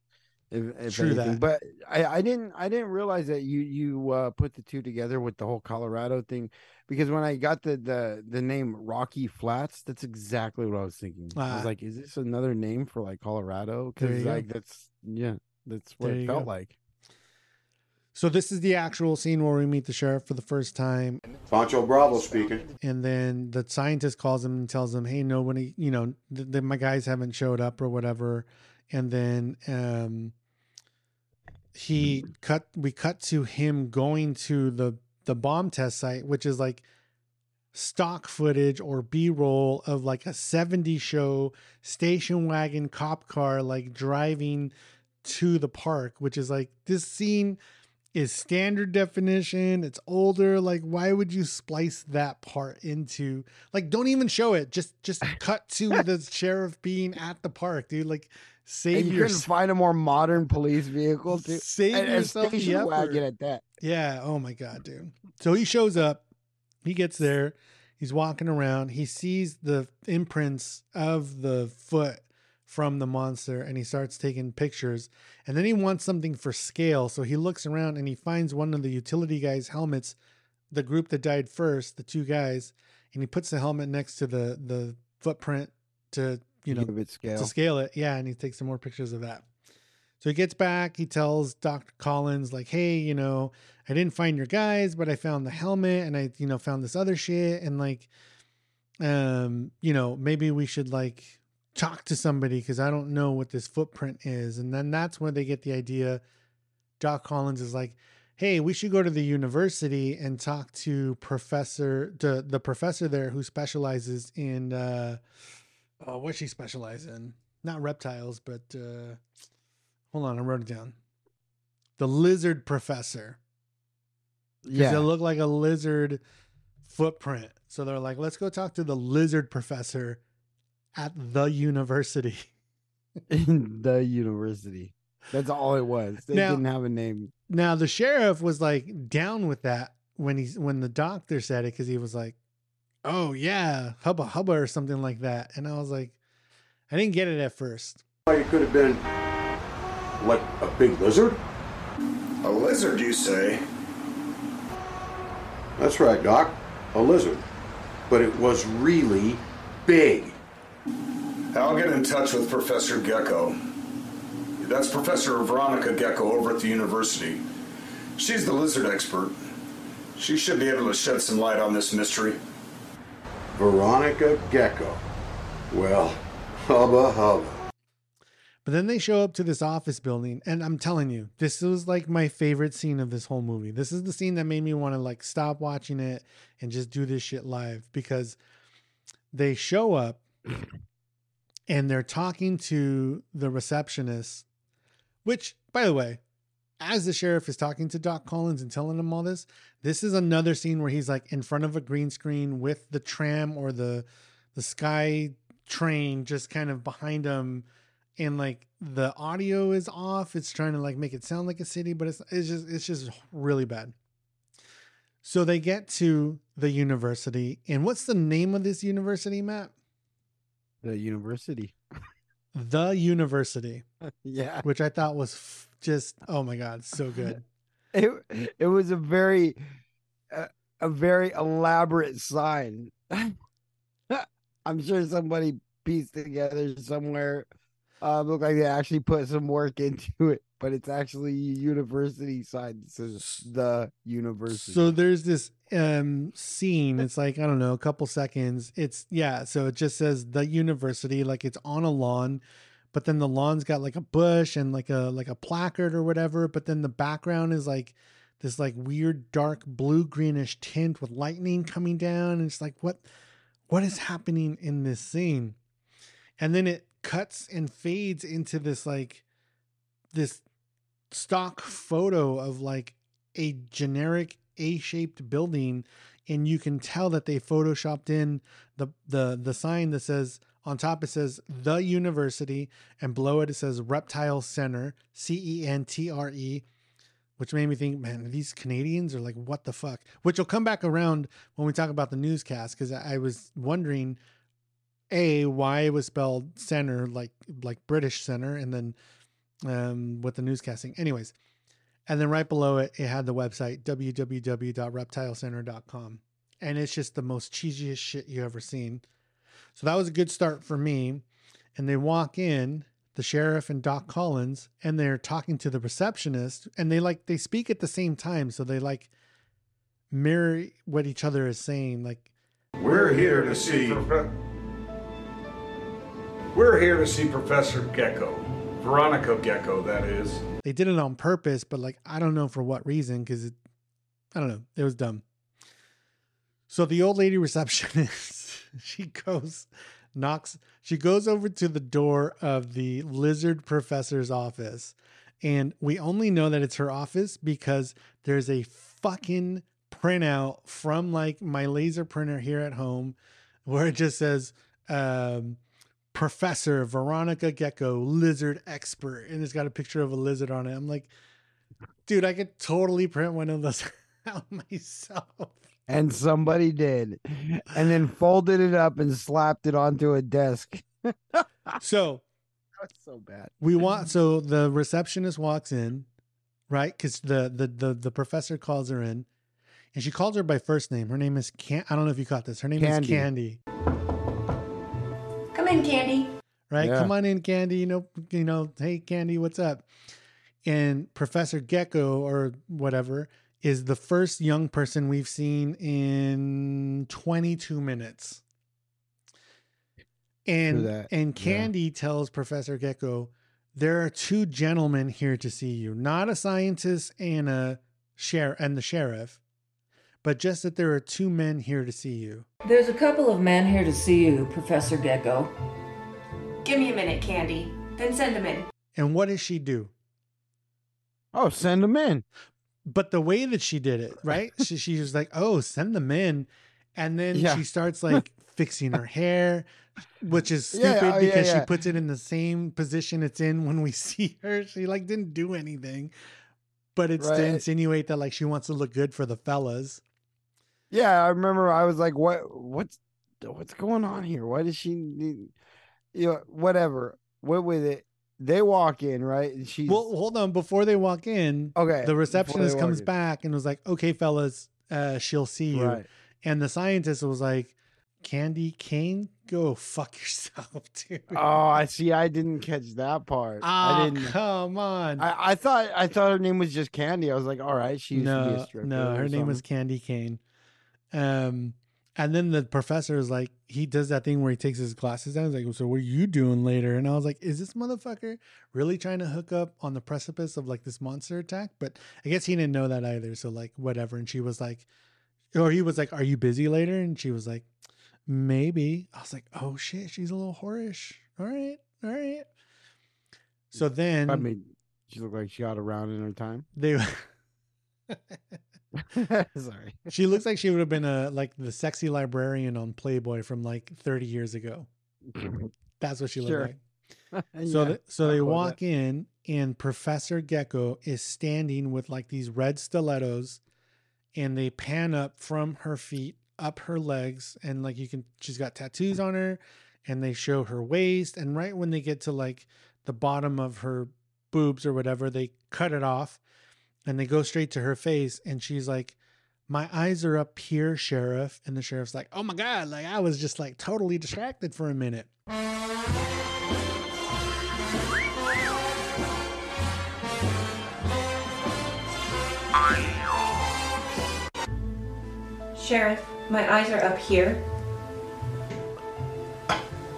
B: If, if
A: True
B: anything.
A: that.
B: But I I didn't I didn't realize that you you uh, put the two together with the whole Colorado thing because when I got the the the name Rocky Flats, that's exactly what I was thinking. I
A: Ah.
B: was like, is this another name for like Colorado? Because
A: you go.
B: like that's yeah, that's what
A: There
B: it felt
A: go.
B: like.
A: So this is the actual scene where we meet the sheriff for the first time,
H: Pancho Bravo speaking.
A: and then the scientist calls him and tells him, "Hey, nobody, you know, th- th- my guys haven't showed up or whatever." And then um, he cut. We cut to him going to the the bomb test site, which is like stock footage or b-roll of like a 70 show station wagon cop car like driving to the park which is like this scene is standard definition. It's older. Like why would you splice that part into like don't even show it. Just just cut to the sheriff being at the park dude. Like save
B: And you couldn't find a more modern police vehicle to
A: Save
B: and, and
A: yourself the
B: station wagon at that.
A: Yeah. Oh my God, dude. So he shows up. He gets there. He's walking around. He sees the imprints of the foot from the monster and he starts taking pictures. And then he wants something for scale. So he looks around and he finds one of the utility guys' helmets, the group that died first, the two guys, and he puts the helmet next to the the footprint to, you know,
B: scale.
A: to scale it. Yeah, and he takes some more pictures of that. So he gets back. He tells Dr. Collins, like, hey, you know, I didn't find your guys, but I found the helmet and I, you know, found this other shit. And like, um, you know, maybe we should like talk to somebody because I don't know what this footprint is. And then that's when they get the idea. Doc Collins is like, hey, we should go to the university and talk to Professor, to the professor there who specializes in, uh, oh, what she specialize in? Not reptiles, but uh, hold on, I wrote it down. The lizard professor. Because
B: Yeah.
A: it looked like a lizard footprint. So they're like, let's go talk to the lizard professor at the university.
B: in the university. That's all it was. They
A: Now-
B: didn't have a name.
A: Now the sheriff was like down with that when he's when the doctor said it because he was like, "Oh yeah, hubba hubba" or something like that, and I was like, I didn't get it at first.
H: Why it could have been, what, a big lizard?
E: A lizard, you say?
H: That's right, Doc. A lizard. But it was really big.
E: I'll get in touch with Professor Gecko. That's Professor Veronica Gecko over at the university. She's the lizard expert. She should be able to shed some light on this mystery.
H: Veronica Gecko. Well, hubba hubba.
A: But then they show up to this office building, and I'm telling you, this was like my favorite scene of this whole movie. This is the scene that made me want to like stop watching it and just do this shit live because they show up and they're talking to the receptionist, which, by the way, as the sheriff is talking to Doc Collins and telling him all this, this is another scene where he's like in front of a green screen with the tram or the the sky train just kind of behind him. And like the audio is off. It's trying to like make it sound like a city but it's it's just it's just really bad. So they get to the university. And what's the name of this university matt?
B: The university.
A: The university
B: yeah.
A: which i thought was f- just oh my god so good
B: It it was a very uh, a very elaborate sign. I'm sure somebody pieced together somewhere. Uh, looked like they actually put some work into it, but it's actually university side. that says the university.
A: So there's this um scene. It's like I don't know, a couple seconds. It's yeah. So it just says the university, like it's on a lawn, but then the lawn's got like a bush and like a like a placard or whatever. But then the background is like this like weird dark blue greenish tint with lightning coming down. And it's like what what is happening in this scene? And then it cuts and fades into this like this stock photo of like a generic A-shaped building and you can tell that they photoshopped in the the the sign that says on top it says the university and below it it says reptile center C E N T R E which made me think man these Canadians are like what the fuck? Which will come back around when we talk about the newscast cuz I was wondering a why it was spelled center like like British center and then um with the newscasting anyways and then right below it it had the website www.reptilecenter.com and it's just the most cheesiest shit you ever seen so that was a good start for me and they walk in the sheriff and Doc Collins, and they're talking to the receptionist, and they like they speak at the same time, so they like mirror what each other is saying. Like,
E: We're here to see. We're here to see Professor Gecko. Veronica Gecko, that is.
A: they did it on purpose, but like I don't know for what reason because it, I don't know, it was dumb. So the old lady receptionist, she goes, knocks, she goes over to the door of the lizard professor's office, and we only know that it's her office because there's a fucking printout from like my laser printer here at home where it just says um Professor Veronica Gecko, lizard expert, and it's got a picture of a lizard on it. I'm like, dude, I could totally print one of those out myself.
B: And somebody did. And then folded it up and slapped it onto a desk.
A: So
B: That's so bad.
A: we want so the receptionist walks in, right? Because the, the the the professor calls her in, and she calls her by first name. Her name is Can. I don't know if you caught this. Her name
B: Candy.
A: is Candy.
J: Come in, Candy.
A: right?
B: Yeah.
A: Come on in, Candy. You know, you know, hey, Candy, what's up? And Professor Gecko or whatever is the first young person we've seen in 22 minutes. And
B: that,
A: and
B: yeah.
A: Candy tells Professor Gecko, there are two gentlemen here to see you, not a scientist and a sheriff and the sheriff, but just that there are two men here to see you.
K: There's a couple of men here to see you, Professor Gecko.
J: Give me a minute, Candy. Then send them in.
A: And what does she do?
B: Oh, send them in.
A: but the way that she did it, right? she, she was like, "Oh, send them in," and then
B: Yeah.
A: she starts like fixing her hair, which is
B: Yeah,
A: stupid
B: oh, yeah,
A: because
B: yeah.
A: she puts it in the same position it's in when we see her. She like didn't do anything, but it's to insinuate that like she wants to look good for the fellas.
B: Yeah, I remember I was like, what what's what's going on here? Why does she need you know, whatever. What with it? They walk in, right? And she's
A: Well, hold on. Before they walk in,
B: okay.
A: the receptionist comes
B: in.
A: back and was like, "Okay, fellas, uh, she'll see you."
B: Right.
A: And the scientist was like, "Candy Cane, go fuck yourself, dude."
B: Oh, I see. I didn't catch that part.
A: Ah,
B: I didn't.
A: come on.
B: I, I thought I thought her name was just Candy. I was like, all right, she used to be a
A: no,
B: stripper.
A: no, her name was. Candy Cane. Um, and then the professor is like, he does that thing where he takes his glasses down. He's like, "So what are you doing later?" And I was like, "Is this motherfucker really trying to hook up on the precipice of like this monster attack?" But I guess he didn't know that either. So like, whatever. And she was like, or he was like, "Are you busy later?" And she was like, "Maybe." I was like, "Oh shit, she's a little whorish." All right, all right. So then
B: I mean, she looked like she got around in her time.
A: they.
B: Sorry.
A: She looks like she would have been a like the sexy librarian on Playboy from like 30 years ago. That's what she looked
B: Sure.
A: like. So
B: Yeah,
A: th- so they walk
B: that.
A: in and Professor Gecko is standing with like these red stilettos and they pan up from her feet up her legs and like you can she's got tattoos on her and they show her waist and right when they get to like the bottom of her boobs or whatever they cut it off and they go straight to her face and she's like my eyes are up here sheriff and the sheriff's like oh my god like i was just like totally distracted for a minute
J: Sheriff, my eyes are up here.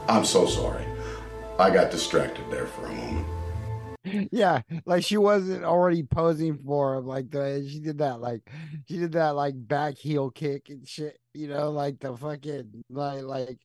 E: I'm so sorry. I got distracted there for a moment.
B: Yeah, like she wasn't already posing for him. Like the she did that, like she did that, like back heel kick and shit. You know, like the fucking like like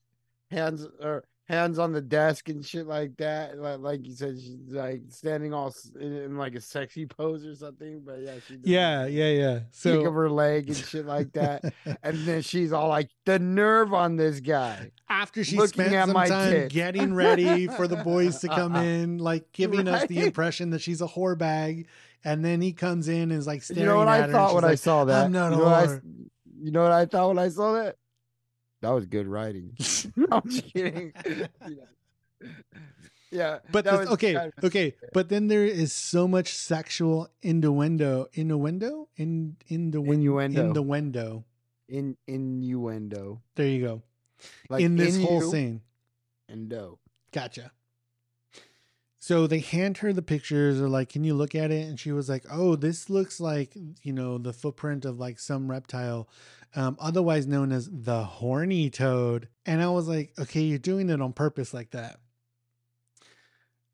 B: hands or hands on the desk and shit like that. Like like you said, she's like standing all in, in like a sexy pose or something. But yeah, she
A: yeah yeah yeah
B: kick
A: so
B: of her leg and shit like that. and then she's all like, the nerve on this guy.
A: after she spent
B: at
A: some
B: my
A: time
B: tits.
A: getting ready for the boys to come in, like giving us the impression that she's a whore bag, and then he comes in and is like staring
B: You know what I thought when I saw that?
A: I'm not
B: you
A: a
B: know, I,
A: whore.
B: you know what I thought when I saw that? That was good writing. no, I'm just kidding. yeah. yeah.
A: But this,
B: was
A: okay, okay, but then there is so much sexual innuendo, innuendo, in in the
B: Innuendo.
A: innuendo.
B: in innuendo.
A: There you go.
B: Like
A: in this whole scene,
B: and do.
A: gotcha. So they hand her the pictures or like, can you look at it? And she was like, oh, this looks like, you know, the footprint of like some reptile, um, otherwise known as the horny toad. And I was like, okay, you're doing it on purpose like that.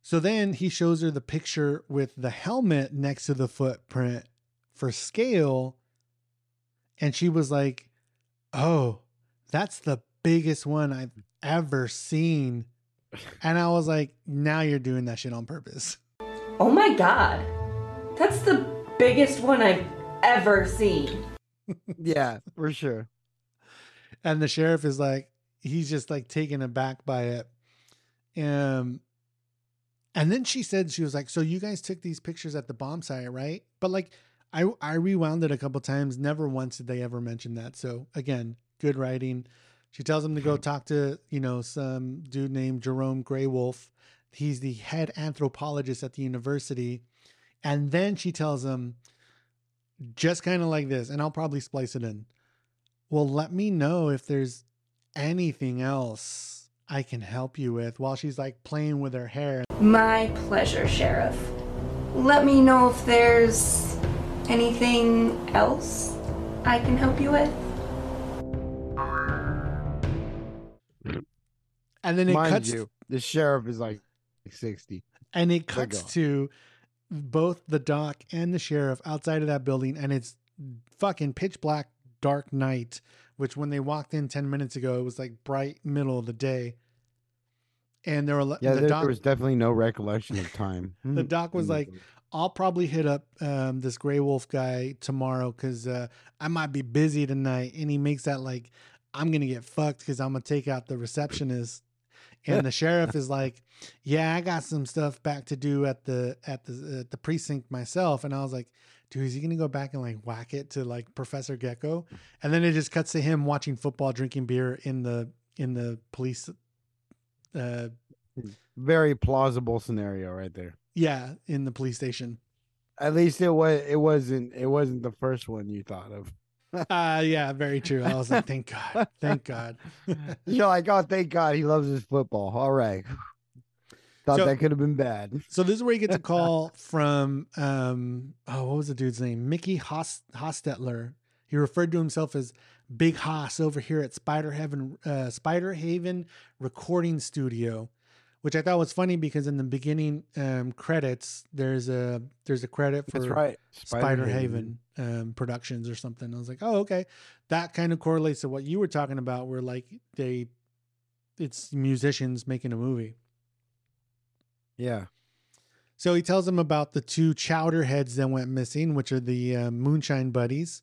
A: So then he shows her the picture with the helmet next to the footprint for scale. And she was like, oh, that's the biggest one I've ever seen. And I was like, now you're doing that shit on purpose.
J: Oh my god. That's the biggest one I've ever seen.
B: Yeah, for sure.
A: And the sheriff is like, he's just like taken aback by it. Um, and then she said she was like, "So you guys took these pictures at the bomb site, right?" But like, I I rewound it a couple times. Never once did they ever mention that. So again, good writing. She tells him to go talk to you know some dude named Jerome Greywolf. He's the head anthropologist at the university, and then she tells him, just kind of like this, and I'll probably splice it in. Well, let me know if there's anything else I can help you with while she's like playing with her hair.
J: My pleasure, Sheriff. Let me know if there's anything else I can help you with.
A: And then it
B: Mind
A: cuts
B: you, the sheriff is like 60.
A: and it cuts to both the doc and the sheriff outside of that building and it's fucking pitch black dark night which when they walked in 10 minutes ago it was like bright middle of the day and there were
B: Yeah,
A: the
B: there,
A: doc
B: there was definitely no recollection of time.
A: the doc was like i'll probably hit up um, this gray wolf guy tomorrow because uh, i might be busy tonight and he makes that like i'm gonna get fucked because i'm gonna take out the receptionist and the sheriff is like yeah i got some stuff back to do at the at the at the precinct myself and i was like dude is he gonna go back and like whack it to like professor gecko and then it just cuts to him watching football drinking beer in the in the police uh
B: very plausible scenario right there.
A: yeah in the police station
B: At least it was it wasn't it wasn't the first one you thought of.
A: Uh yeah very true i was like thank god thank god
B: You're like, oh thank God he loves his football. All right. Thought
A: So-
B: that could have been bad.
A: So this is where he gets a call from um oh what was the dude's name? Mickey Hos- Hostetler. He referred to himself as Big Hoss over here at Spider Heaven uh, Spider Haven Recording Studio, which I thought was funny because in the beginning um, credits there's a there's a credit for
B: That's right.
A: Spider, Haven, um, Productions or something. I was like, oh okay, that kind of correlates to what you were talking about, where like they it's musicians making a movie.
B: Yeah.
A: So he tells them about the two chowder heads that went missing, which are the uh, Moonshine Buddies,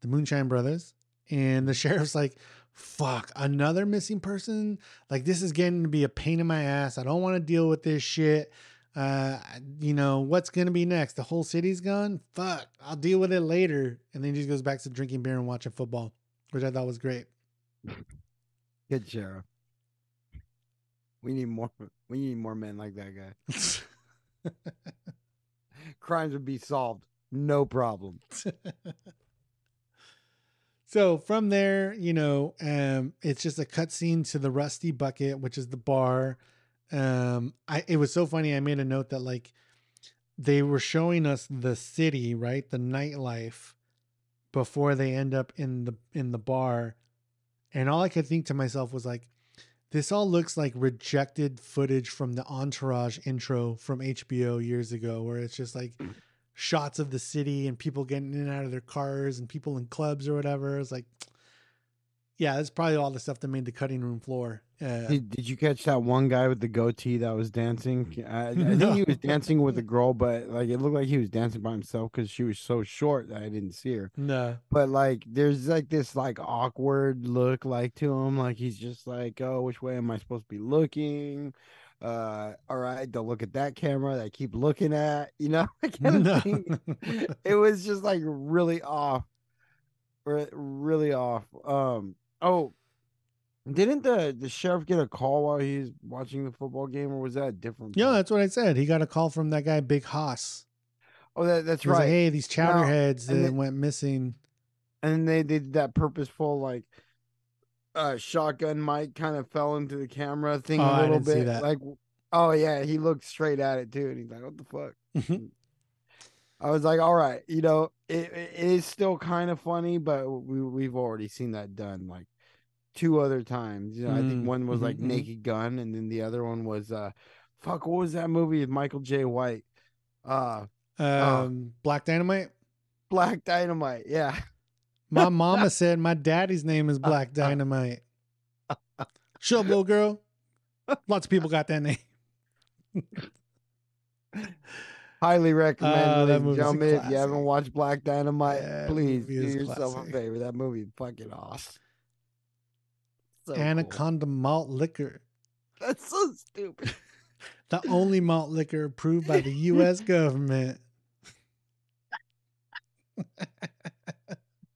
A: the Moonshine Brothers. And the sheriff's like, fuck, another missing person? Like, this is getting to be a pain in my ass. I don't want to deal with this shit. Uh, you know, what's going to be next? The whole city's gone? Fuck, I'll deal with it later. And then he just goes back to drinking beer and watching football, which I thought was great.
B: Good sheriff. We need more we need more men like that guy. Crimes would be solved. No problem.
A: So from there, you know, um, it's just a cutscene to the Rusty Bucket, which is the bar. Um, I it was so funny. I made a note that like they were showing us the city, right, the nightlife, before they end up in the in the bar, and all I could think to myself was like, this all looks like rejected footage from the Entourage intro from HBO years ago, where it's just like shots of the city and people getting in and out of their cars and people in clubs or whatever. It's like, yeah, that's probably all the stuff that made the cutting room floor. Uh,
B: Did, did you catch that one guy with the goatee that was dancing? I, I think he was dancing with a girl, but like it looked like he was dancing by himself because she was so short that I didn't see her.
A: no,
B: But like, there's like this like awkward look like to him, like he's just like, oh, which way am I supposed to be looking? Uh, all right, don't look at that camera that I keep looking at, you know, kind of
A: No.
B: It was just like really off, re- really off. Um, oh, didn't the the sheriff get a call while he's watching the football game, or was that a different?
A: yeah, that's what I said. He got a call from that guy, Big Hoss.
B: Oh, that, that's
A: He
B: right.
A: like, hey, these chowderheads that
B: then-
A: went missing.
B: and they did that purposeful like uh shotgun mic kind of fell into the camera thing
A: Oh,
B: a little bit like Oh yeah, he looked straight at it too, and he's like, "What the fuck?" I was like, "All right, you know, it, it is still kind of funny, but we we've already seen that done like two other times. You know, I think
A: Mm,
B: one was
A: mhm,
B: like
A: mhm.
B: Naked Gun, and then the other one was uh, fuck, what was that movie with Michael Jai White? Uh,
A: Um, Black Dynamite.
B: Black Dynamite. Yeah,
A: My mama said my daddy's name is Black Dynamite. Shut up, little girl. Lots of people got that name.
B: highly recommend,
A: ah, that
B: ladies and gentlemen. If you haven't watched Black Dynamite,
A: Yeah,
B: please do yourself
A: classic.
B: a favor. That movie is fucking awesome. So cool.
A: Anaconda malt liquor.
B: That's so stupid.
A: The only malt liquor approved by the U.S. government.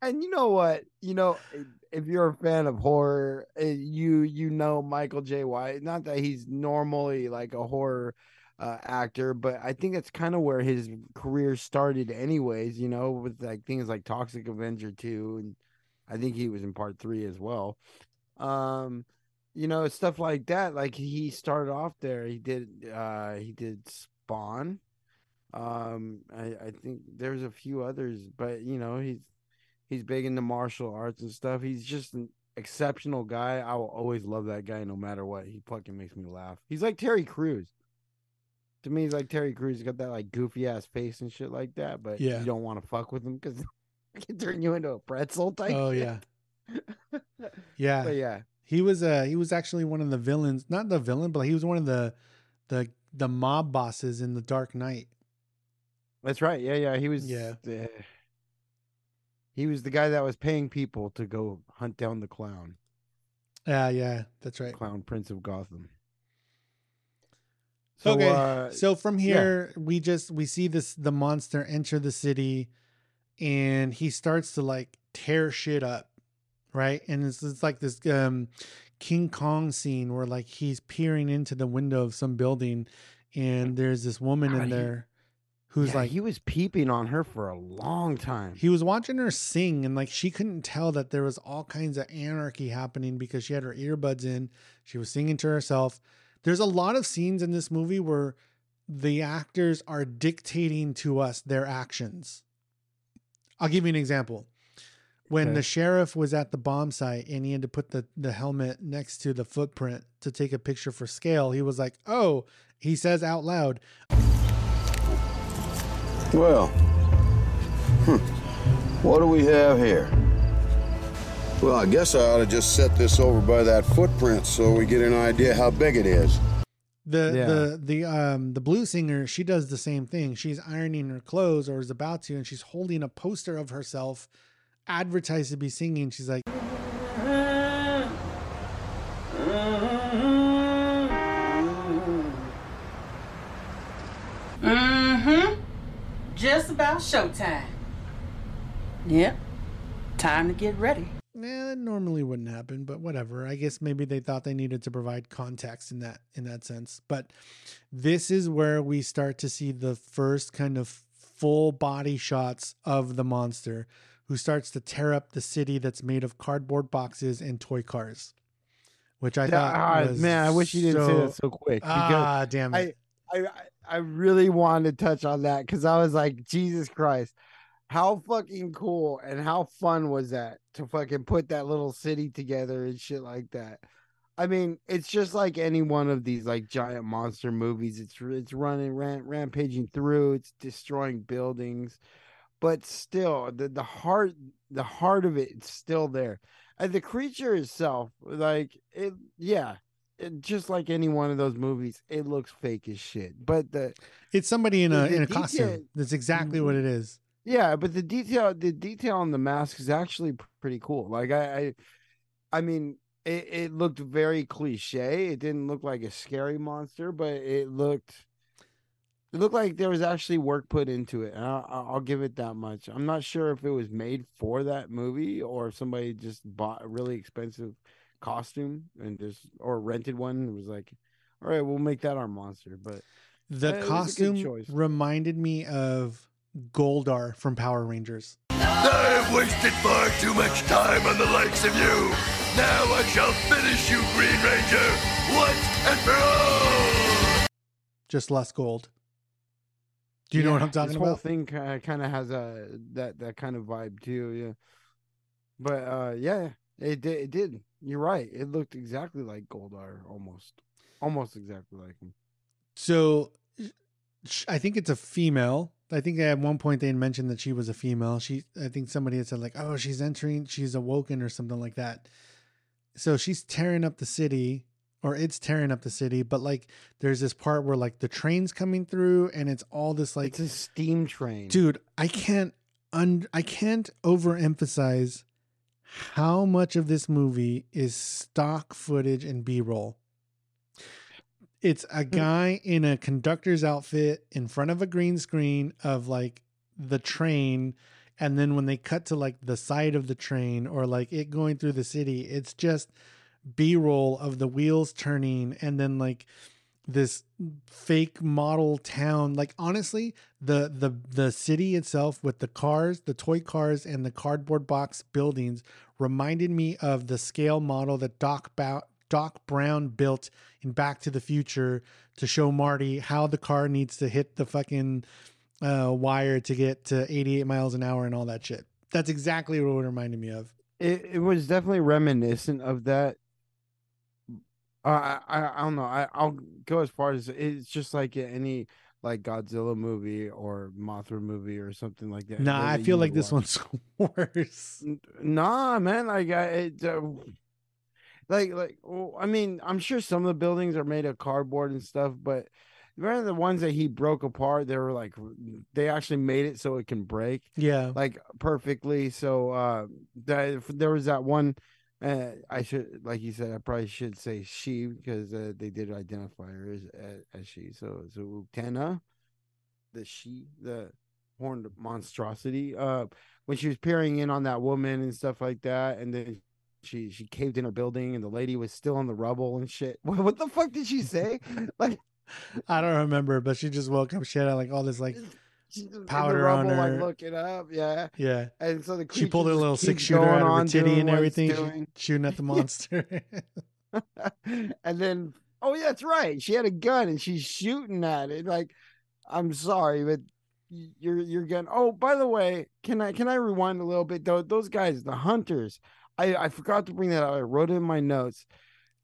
B: And you know what? You know, if you're a fan of horror, eh, you you know Michael Jai White. Not that he's normally like a horror uh, actor, but I think that's kind of where his career started, anyways. You know, with like things like Toxic Avenger two, and I think he was in part three as well. Um, you know, stuff like that. Like he started off there. He did. uh He did Spawn. Um, I I think there's a few others, but you know he's he's big into martial arts and stuff. He's just an exceptional guy. I will always love that guy no matter what. He fucking makes me laugh. He's like Terry Crews. To me, he's like Terry Crews. He's got that like goofy ass face and shit like that, but
A: Yeah.
B: you don't want to fuck with him because he can turn you into a pretzel type.
A: Oh
B: shit.
A: yeah, yeah.
B: But yeah,
A: He was uh he was actually one of the villains, not the villain, but he was one of the the the mob bosses in the Dark Knight.
B: that's right. Yeah, yeah. He was.
A: Yeah.
B: uh, he was the guy that was paying people to go hunt down the clown,
A: Yeah, yeah, that's right.
B: clown prince of Gotham. So,
A: okay.
B: uh,
A: so from
B: yeah.
A: here, we just we see this the monster enter the city, and he starts to like tear shit up, right? And it's, it's like this um King Kong scene where like he's peering into the window of some building, and there's this woman in
B: he-
A: there who's
B: Yeah,
A: like
B: he was peeping on her for a long time.
A: he was watching her sing and like she couldn't tell that there was all kinds of anarchy happening because she had her earbuds in she was singing to herself there's a lot of scenes in this movie where the actors are dictating to us their actions i'll give you an example when
B: Okay.
A: the sheriff was at the bomb site and he had to put the, the helmet next to the footprint to take a picture for scale he was like oh he says out loud
L: Well, hmm, what do we have here?
H: Well, I guess I ought to just set this over by that footprint so we get an idea how big it is.
A: The
B: Yeah.
A: the the um the blue singer, she does the same thing. She's ironing her clothes or is about to, and she's holding a poster of herself advertised to be singing. She's like,
M: Just about showtime. Yep. Time to get ready.
A: Nah, that normally wouldn't happen, but whatever. I guess maybe they thought they needed to provide context in that in that sense. But this is where we start to see the first kind of full body shots of the monster who starts to tear up the city that's made of cardboard boxes and toy cars. Which I
B: Yeah,
A: thought
B: ah,
A: was
B: man, I wish you didn't say
A: so-
B: that so quick. because
A: Ah, damn it.
B: I, I, I really wanted to touch on that because I was like, Jesus Christ, how fucking cool and how fun was that to fucking put that little city together and shit like that. I mean, it's just like any one of these like giant monster movies. It's it's running ram, rampaging through. It's destroying buildings, but still, the the heart the heart of it, it's still there. And the creature itself, like it, yeah, Eh, just like any one of those movies, it looks fake as shit. But the
A: It's somebody in a in a
B: detail-
A: costume. That's exactly what mm-hmm. it is.
B: yeah, but the detail the detail on the mask is actually pretty cool. Like I I, I mean, it, it looked very cliche. It didn't look like a scary monster, but it looked it looked like there was actually work put into it. And I- I'll give it that much. I'm not sure if it was made for that movie or if somebody just bought a really expensive costume and just or rented one and was like, "All right, we'll make that our monster." But
A: The
B: it was a good
A: costume
B: choice.
A: reminded me of Goldar from Power Rangers.
N: I've wasted far too much time on the likes of you. Now I shall finish you, Green Ranger, once and for all.
A: just less gold. Do you know what I'm talking
B: this whole
A: about?
B: thing kind of has a that that kind of vibe too. Yeah, but uh, yeah, it did. It did. You're right. It looked exactly like Goldar, almost, almost exactly like him.
A: So I think it's a female. I think at one point they had mentioned that she was a female. She, I think somebody had said like, "Oh, she's entering, she's awoken" or something like that. So she's tearing up the city, or it's tearing up the city. But like, there's this part where like the train's coming through, and it's all this like
B: It's a steam train,
A: dude i can't un- i can't overemphasize how much of this movie is stock footage and b-roll? It's a hmm. guy in a conductor's outfit in front of a green screen of like the train and then when they cut to like the side of the train or like it going through the city it's just b-roll of the wheels turning and then like this fake model town like honestly the the the city itself with the cars the toy cars and the cardboard box buildings reminded me of the scale model that doc ba- doc brown built in back to the future to show marty how the car needs to hit the fucking uh, wire to get to 88 miles an hour and all that shit that's exactly what it reminded me of
B: It it was definitely reminiscent of that. Uh, I I I don't know. I I'll go as far as it's just like any like Godzilla movie or Mothra movie or something like that.
A: nah i feel like this
B: watch.
A: one's worse
B: Nah, man. Like I, it, uh, like like. well, I mean, I'm sure some of the buildings are made of cardboard and stuff, but remember the ones that he broke apart? They were like they actually made it so it can break
A: yeah
B: like perfectly. So uh, that there was that one. Uh, I should, like you said, I probably should say she because uh, they did identify her as, as as she. So so Tana, the she, the horned monstrosity. Uh, when she was peering in on that woman and stuff like that, and then she she caved in her building, and the lady was still in the rubble and shit. What, what the fuck did she say? Like
A: I don't remember, but she just woke up. She had like all this like
B: she's in the
A: powder on her.
B: like looking up, yeah.
A: yeah.
B: And so the
A: She pulled her little six shooter out of her titty and everything, shooting at the monster.
B: and then oh yeah, that's right. She had a gun and she's shooting at it. Like, I'm sorry, but you're you're getting. Oh, by the way, can I can I rewind a little bit? Though those guys, the hunters, I I forgot to bring that up. I wrote it in my notes.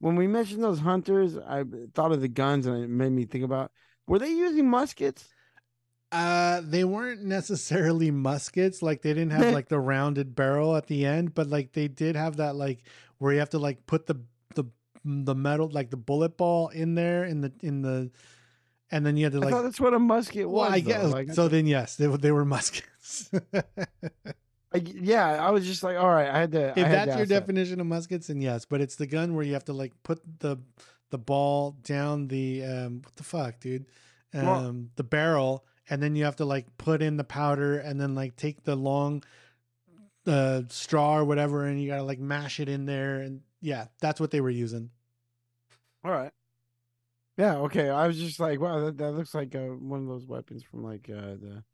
B: When we mentioned those hunters, I thought of the guns and it made me think about were they using muskets?
A: Uh, they weren't necessarily muskets. Like they didn't have like the rounded barrel at the end, but like they did have that like where you have to like put the the the metal like the bullet ball in there in the in the, and then you had to
B: I
A: like.
B: thought that's what a musket was.
A: well, I guess
B: Like, I
A: so. Then yes, they were they were muskets.
B: I, yeah, I was just like, all right, I had to. I
A: if
B: had to
A: that's your
B: ask that.
A: definition of muskets, then yes. But it's the gun where you have to like put the the ball down the um what the fuck, dude, um
B: Well-
A: the barrel, and then you have to like put in the powder, and then like take the long uh straw or whatever, and you gotta like mash it in there, and yeah, that's what they were using.
B: All right. Yeah. Okay. I was just like, wow, that, that looks like uh, one of those weapons from like uh, the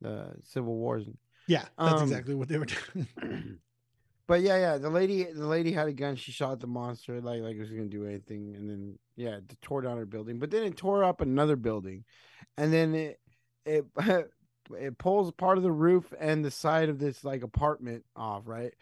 B: the Civil Wars.
A: Yeah, that's
B: Um,
A: exactly what they were doing.
B: But yeah, yeah, the lady, the lady had a gun. She shot the monster like like it was gonna do anything, and then yeah, it tore down her building. But then it tore up another building, and then it it it pulls part of the roof and the side of this like apartment off, right?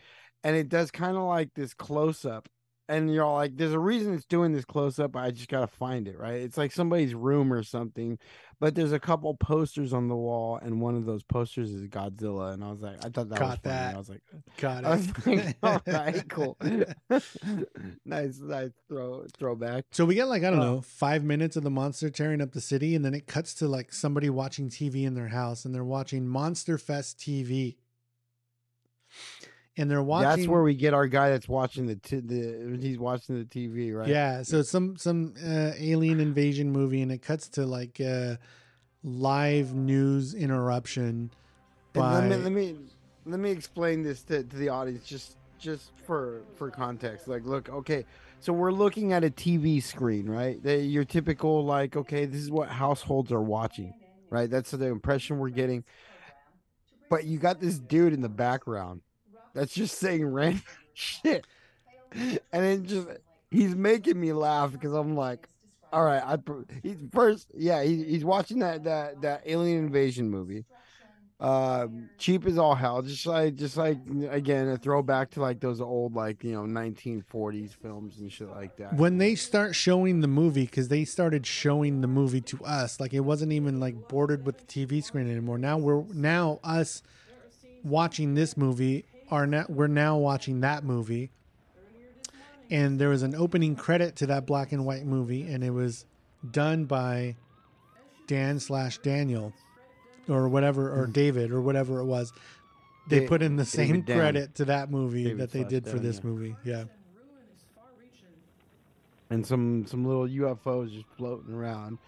B: And it does kind of like this close up, and you're all like, "There's a reason it's doing this close up. I just gotta find it, right?" It's like somebody's room or something, but there's a couple posters on the wall, and one of those posters is Godzilla, and I was like, I thought that was
A: Caught
B: funny.
A: that.
B: I was like,
A: Got
B: I was
A: it.
B: like, all right, cool. nice, nice throw throwback.
A: So we get like I don't
B: Oh.
A: know five minutes of the monster tearing up the city, and then it cuts to like somebody watching TV in their house, and they're watching Monster Fest TV, and they're watching.
B: That's where we get our guy that's watching the t- the he's watching the TV, right?
A: Yeah, so it's some some uh, alien invasion movie, and it cuts to like uh, live news interruption. By
B: let me let me let me explain this to, to the audience just just for for context. Like, look, okay, so we're looking at a TV screen, right? The, your typical like, okay, this is what households are watching, right? That's the impression we're getting. But you got this dude in the background that's just saying random shit, and then just he's making me laugh because I'm like, All right, I he's first. Yeah, he, he's watching that that that alien invasion movie. Uh, cheap as all hell. Just like just like again a throwback to like those old like you know 1940s films and shit like that.
A: when they start showing the movie because they started showing the movie to us like it wasn't even like bordered with the tv screen anymore now we're now us watching this movie are now we're now watching that movie and there was an opening credit to that black and white movie and it was done by dan slash daniel or whatever or hmm. david or whatever it was they
B: Da-
A: put in the
B: David
A: same
B: Dan.
A: credit to that movie
B: David
A: that they
B: slash
A: did for
B: Dan,
A: this
B: yeah.
A: movie yeah
B: and some some little UFOs just floating around.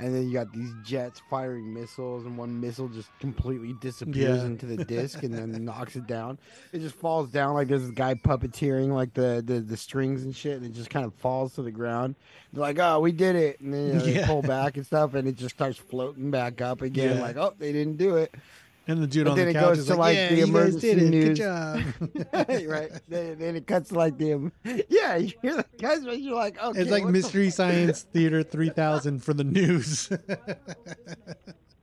B: And then you got these jets firing missiles, and one missile just completely disappears
A: Yeah.
B: into the disc and then knocks it down. It just falls down like there's this guy puppeteering like the, the, the strings and shit, and it just kind of falls to the ground. They're like, "Oh, we did it!" And then you know,
A: Yeah.
B: pull back and stuff, and it just starts floating back up again.
A: Yeah.
B: Like, "Oh, they didn't do it."
A: And the dude
B: But
A: on
B: then
A: the
B: it
A: couch
B: goes
A: is
B: to
A: like,
B: like
A: "Yeah,
B: the emergency
A: did it. Good
B: news.
A: job."
B: right. Then, then it cuts to like the yeah. You hear the guys, but you're like, okay,
A: it's like
B: what the
A: Mystery Science Theater 3000 for the news.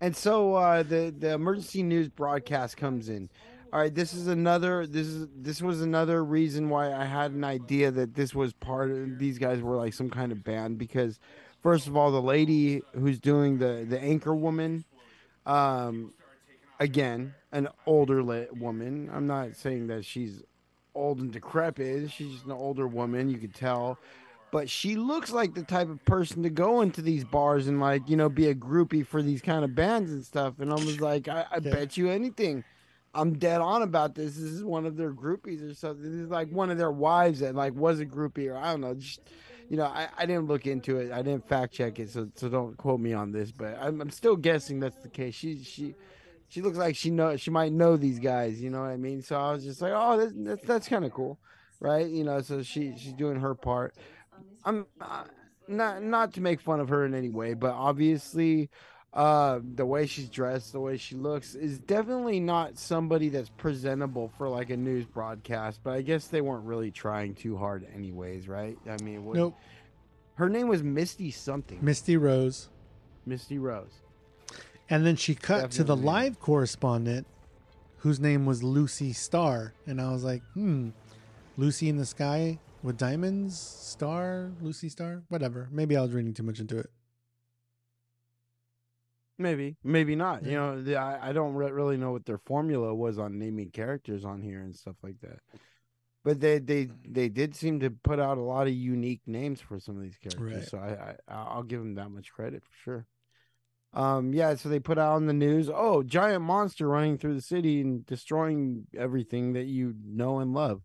B: And so uh, the the emergency news broadcast comes in. All right, this is another. This is this was another reason why I had an idea that this was part of these guys were like some kind of band because, first of all, the lady who's doing the the anchor woman, um, again an older woman. I'm not saying that she's old and decrepit. She's just an older woman. You could tell. But she looks like the type of person to go into these bars and like, you know, be a groupie for these kind of bands and stuff. And I was like, I, I bet you anything. I'm dead on about this. This is one of their groupies or something. This is like one of their wives that like was a groupie or I don't know. Just you know, I, I didn't look into it. I didn't fact check it, so so don't quote me on this. But I'm, I'm still guessing that's the case. She she she looks like she know she might know these guys. You know what I mean? So I was just like, oh, that's that's, that's kind of cool, right? You know, so she she's doing her part. I'm uh, not not to make fun of her in any way, but obviously, uh, the way she's dressed, the way she looks, is definitely not somebody that's presentable for like a news broadcast. But I guess they weren't really trying too hard, anyways, right? I mean, what,
A: Nope.
B: Her name was Misty something.
A: Misty Rose.
B: Misty Rose.
A: And then she cut to the live correspondent whose name was Lucy Star, And I was like, hmm, Lucy in the sky with diamonds? Star? Lucy Star? Whatever. Maybe I was reading too much into it.
B: Maybe, maybe not. You know, the, I, I don't re- really know what their formula was on naming characters on here and stuff like that. But they they they did seem to put out a lot of unique names for some of these characters.
A: Right.
B: So I, I I'll give them that much credit for sure. Um, yeah. So they put out on the news, oh, giant monster running through the city and destroying everything that you know and love.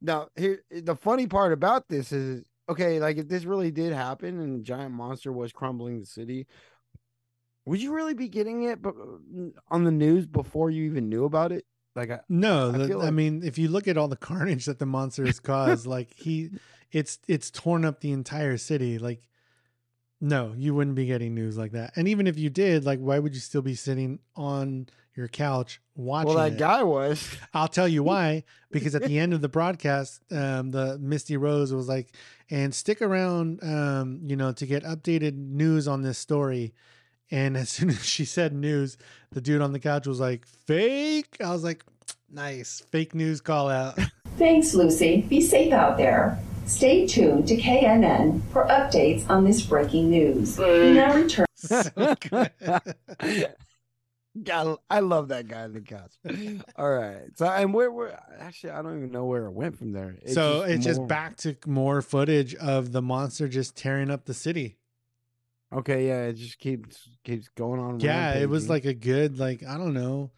B: Now, here the funny part about this is, okay, like if this really did happen and the giant monster was crumbling the city, would you really be getting it but on the news before you even knew about it? Like, I,
A: No,
B: I
A: the,
B: feel
A: I mean, if you look at all the carnage that the monster has caused, like he, it's it's torn up the entire city. Like, no, you wouldn't be getting news like that. And even if you did, like, why would you still be sitting on your couch watching?
B: well, that
A: it?
B: guy was.
A: I'll tell you why. Because at the end of the broadcast, um, the Misty Rose was like, "And stick around, um, you know, to get updated news on this story." And as soon as she said news, the dude on the couch was like, "Fake." I was like, "Nice, fake news call out."
O: Thanks, Lucy. Be safe out there. Stay tuned to KNN for updates on this breaking news. We now return.
B: God, I love that guy in the couch. All right. So, and where, where, actually, I don't even know where it went from there. It's
A: so it's just back to more footage of the monster just tearing up the city.
B: Okay. Yeah. It just keeps, keeps going on.
A: Yeah, it was like a good like I don't know.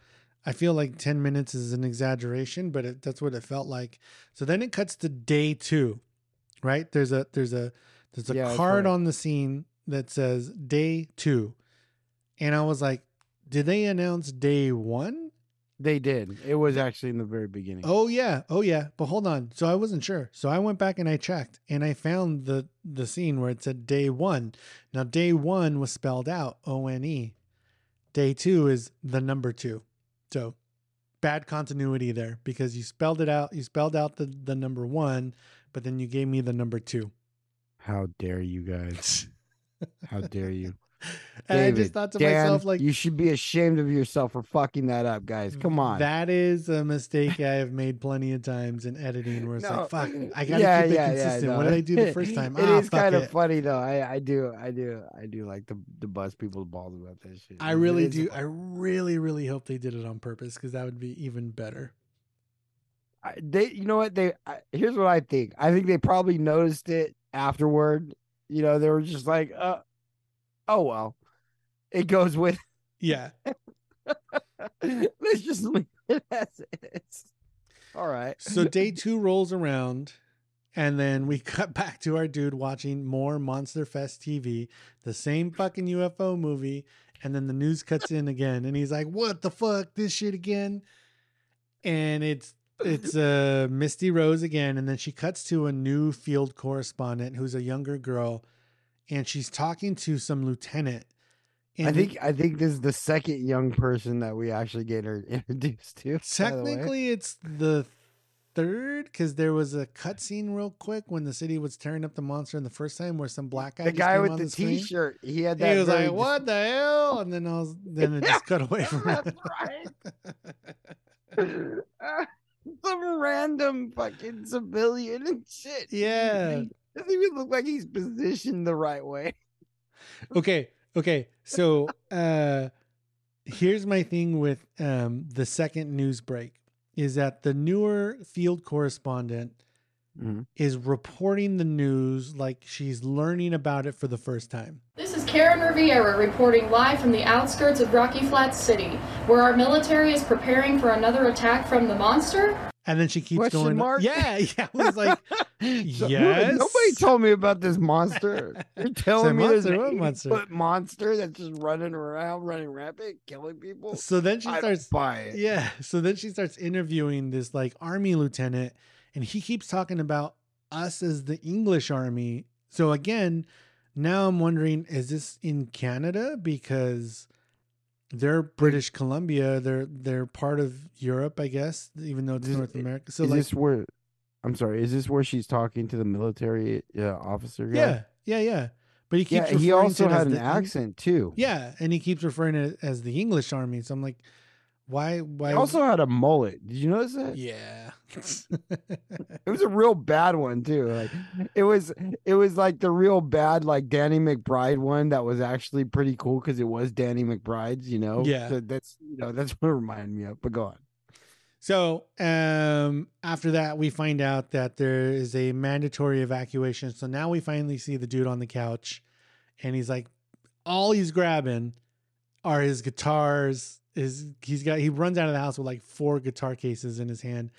A: I feel like 10 minutes is an exaggeration, but it, that's what it felt like. So then it cuts to day 2. Right? There's a there's a there's a
B: Yeah,
A: card
B: right.
A: on the scene that says day 2. And I was like, did they announce day 1?
B: They did. It was actually in the very beginning.
A: Oh yeah, oh yeah. But hold on. So I wasn't sure. So I went back and I checked, and I found the the scene where it said day one. Now day one was spelled out O N E. Day two is the number two. So bad continuity there because you spelled it out. You spelled out the the number one, but then you gave me the number two.
B: How dare you guys? How dare you?
A: And I just thought to
B: Dan,
A: myself, like,
B: you should be ashamed of yourself for fucking that up, guys. Come on.
A: That is a mistake I have made plenty of times in editing where it's
B: No.
A: like, fuck, I gotta
B: Yeah,
A: keep it
B: yeah, yeah,
A: consistent.
B: no.
A: What did I do the first time?
B: It
A: ah,
B: is kind
A: it.
B: of funny though. I, I do, I do, I do like to, to bust people's balls about that shit.
A: I really do. I really, really hope they did it on purpose because that would be even better.
B: They, you know what? They I, here's what I think. I think they probably noticed it afterward. You know, they were just like, uh, oh well, it goes with.
A: Yeah.
B: Let's just leave it as is. All right.
A: So day two rolls around, and then we cut back to our dude watching more Monster Fest TV, the same fucking UFO movie, and then the news cuts in again, and he's like, "What the fuck? This shit again?" And it's it's uh Misty Rose again, and then she cuts to a new field correspondent who's a younger girl, and she's talking to some lieutenant.
B: I think I think this is the second young person that we actually get her introduced to. by the.
A: Technically, it's the third because there was a cutscene real quick when the city was tearing up the monster in the first time, where some black guy,
B: the guy with the,
A: screen.
B: T-shirt, he had that.
A: He
B: was
A: like, "What the hell?" And then I was, then it just cut away from it.
B: Some random fucking civilian and shit.
A: Yeah.
B: Doesn't even look like he's positioned the right way.
A: okay, okay. So, uh, here's my thing with um the second news break is that the newer field correspondent
B: Mm-hmm.
A: is reporting the news like she's learning about it for the first time.
P: This is Karen Riviera reporting live from the outskirts of Rocky Flats City, where our military is preparing for another attack from the monster.
A: And then she keeps
B: Question
A: going.
B: mark?
A: Yeah, yeah. I was like,
B: So-
A: yes.
B: Nobody told me about this monster. You're telling me
A: monster?
B: there's
A: What
B: an
A: monster?
B: monster? monster that's just running around, running rampant, killing people.
A: So then she
B: I
A: starts
B: don't buy it.
A: Yeah. So then she starts interviewing this like army lieutenant, and he keeps talking about us as the English army. So again, now I'm wondering, is this in Canada because they're British Columbia? They're they're part of Europe, I guess, even though it's
B: This-
A: North America. So
B: is
A: like,
B: this where? I'm sorry. Is this where she's talking to the military uh, officer guy?
A: yeah, yeah, yeah. But he keeps
B: yeah. He also had an
A: the
B: accent too.
A: Yeah, and he keeps referring to it as the English army. So I'm like, why? Why?
B: He also had a mullet. Did you notice that?
A: yeah.
B: It was a real bad one too. Like it was it was like the real bad like Danny McBride one that was actually pretty cool because it was Danny McBride's, you know.
A: Yeah.
B: So that's you know, that's what it reminded me of. But go on.
A: So um, after that, we find out that there is a mandatory evacuation. So now we finally see the dude on the couch, and he's like, all he's grabbing are his guitars. His he's got he runs out of the house with like four guitar cases in his hand.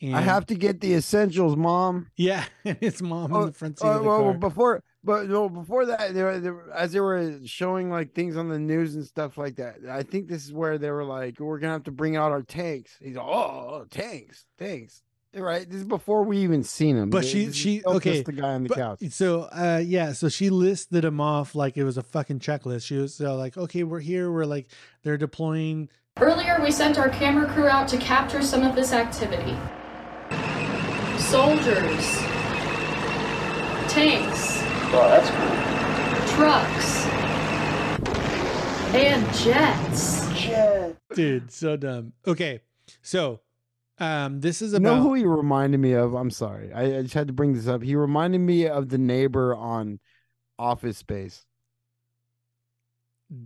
A: And
B: I have to get the essentials, mom.
A: yeah, and his mom in oh, the front seat
B: Oh,
A: of the
B: well,
A: car.
B: before but no, before that, they were, they were- as they were showing like things on the news and stuff like that. I think this is where they were like, "We're gonna have to bring out our tanks." He's like, "Oh, tanks, tanks." Right. This is before we even seen him.
A: But she she okay
B: the guy on the
A: but-
B: couch.
A: So uh yeah, so she listed him off like it was a fucking checklist. She was uh, like, okay, we're here. We're like they're deploying
P: Earlier, we sent our camera crew out to capture some of this activity. Soldiers, tanks,
D: Oh, that's cool.
P: trucks, and jets.
A: dude so dumb okay so um this is
B: You
A: about
B: know who he reminded me of? I'm sorry. I, I just had to bring this up. He reminded me of the neighbor on Office Space.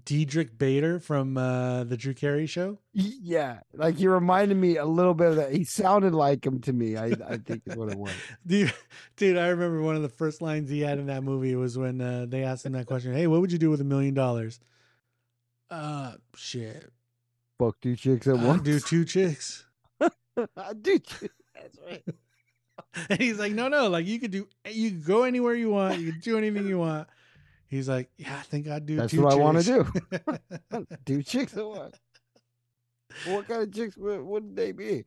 A: Diedrich Bader from uh the Drew Carey show
B: Yeah, like he reminded me a little bit of that. He sounded like him to me. I, I think is what it was.
A: dude dude i remember one of the first lines he had in that movie was when uh they asked him that question hey what would you do with a million dollars uh shit
B: Fuck two chicks at
A: I'd
B: once.
A: do two chicks
B: I do. That's right.
A: and he's like no no like you could do you could go anywhere you want you can do anything you want he's like yeah i think i'd do
B: That's
A: two
B: what I want to do. do chicks at once. What kind of chicks would, would they be?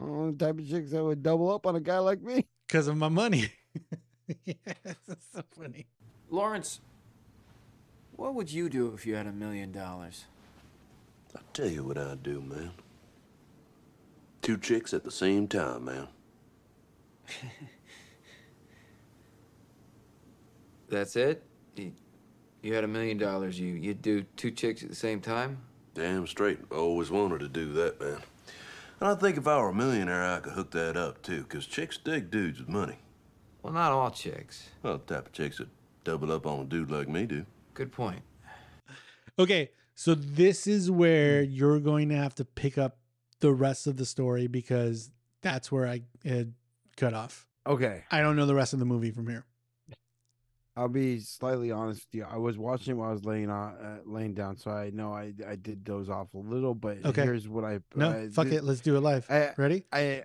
B: Oh, the type of chicks that would double up on a guy like me.
A: because of my money yes that's so funny
Q: Lawrence, what would you do if you had a million dollars?
R: I'll tell you what I'd do, man. Two chicks at the same time, man.
Q: That's it? You You had a million dollars. You you'd do two chicks at the same time.
R: Damn straight. I always wanted to do that, man. And I think if I were a millionaire, I could hook that up too, because chicks dig dudes with money.
Q: Well, not all chicks.
R: Well, the type of chicks that double up on a dude like me do.
Q: Good point.
A: Okay, so this is where you're going to have to pick up the rest of the story because that's where I had cut off.
B: Okay.
A: I don't know the rest of the movie from here.
B: I'll be slightly honest with you. I was watching it while I was laying on, uh, laying down, so I know I I did doze off a little. But
A: Okay.
B: here's what I
A: No,
B: I
A: fuck it. Let's do it live.
B: I-
A: Ready?
B: I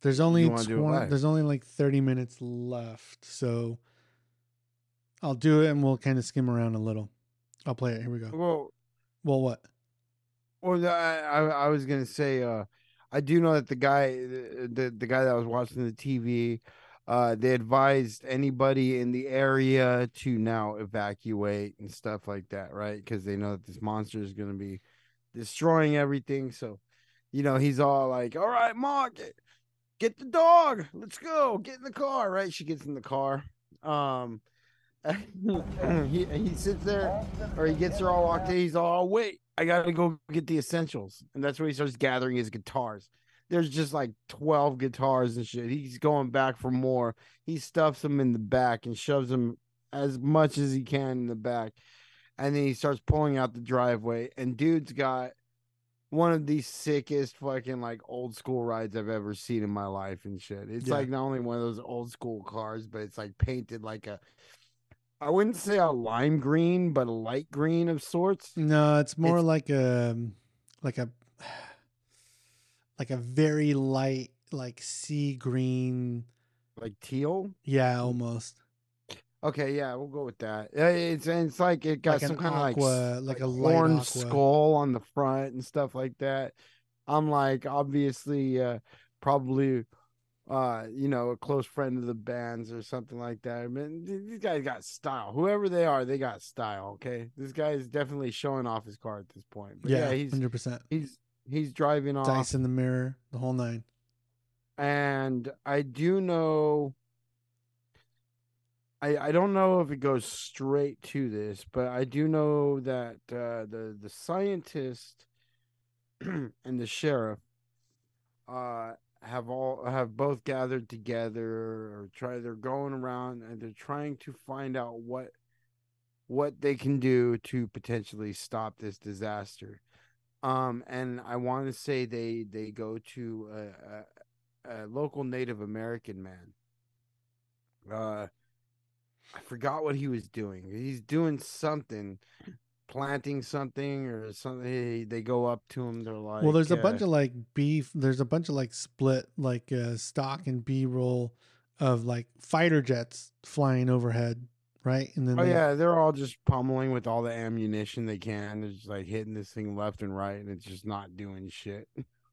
A: There's only
B: You wanna do it
A: 20
B: live?
A: there's only like 30 minutes left, so I'll do it and we'll kind of skim around a little. I'll play it. Here we go.
B: well,
A: Well, what?
B: Or the, I, I was gonna say, uh, I do know that the guy, the the guy that was watching the TV, uh, they advised anybody in the area to now evacuate and stuff like that, right? Because they know that this monster is gonna be destroying everything. So, you know, he's all like, "All right, Mark, get, get the dog. Let's go. Get in the car." Right? She gets in the car. Um, he he sits there, or he gets her all walked in. He's all, oh, "Wait, I gotta go get the essentials," and that's where he starts gathering his guitars. There's just like twelve guitars and shit. He's going back for more. He stuffs them in the back and shoves them as much as he can in the back, and then he starts pulling out the driveway. And dude's got one of the sickest fucking like old school rides I've ever seen in my life and shit. It's
A: Yeah.
B: like not only one of those old school cars, but it's like painted like a I wouldn't say a lime green, but a light green of sorts.
A: No, it's more like a like a like a very light like sea green
B: like teal.
A: Yeah, almost.
B: Okay, yeah, we'll go with that. It's it's like it got
A: Like
B: some kind of like
A: aqua-
B: s-
A: like a aqua.
B: skull on the front and stuff like that. I'm like obviously uh probably uh you know a close friend of the band's or something like that. I mean these guys got style. Whoever they are, they got style, okay? This guy is definitely showing off his car at this point. But
A: Yeah,
B: yeah, he's
A: 100%.
B: he's he's driving off
A: Dice in the mirror, the whole nine.
B: and I do know I I don't know if it goes straight to this, but I do know that uh, the the scientist and the sheriff uh have all have both gathered together or try they're going around and they're trying to find out what what they can do to potentially stop this disaster. Um and I want to say they they go to a, a, a local Native American man. Uh I forgot what he was doing. He's doing something, planting something or something. They- go up to him. They're like,
A: well, there's a
B: uh,
A: bunch of like beef. There's a bunch of like split like uh, stock and B roll of like fighter jets flying overhead, right? And then
B: Oh
A: they-
B: yeah, they're all just pummeling with all the ammunition they can. They're just like hitting this thing left and right, and it's just not doing shit.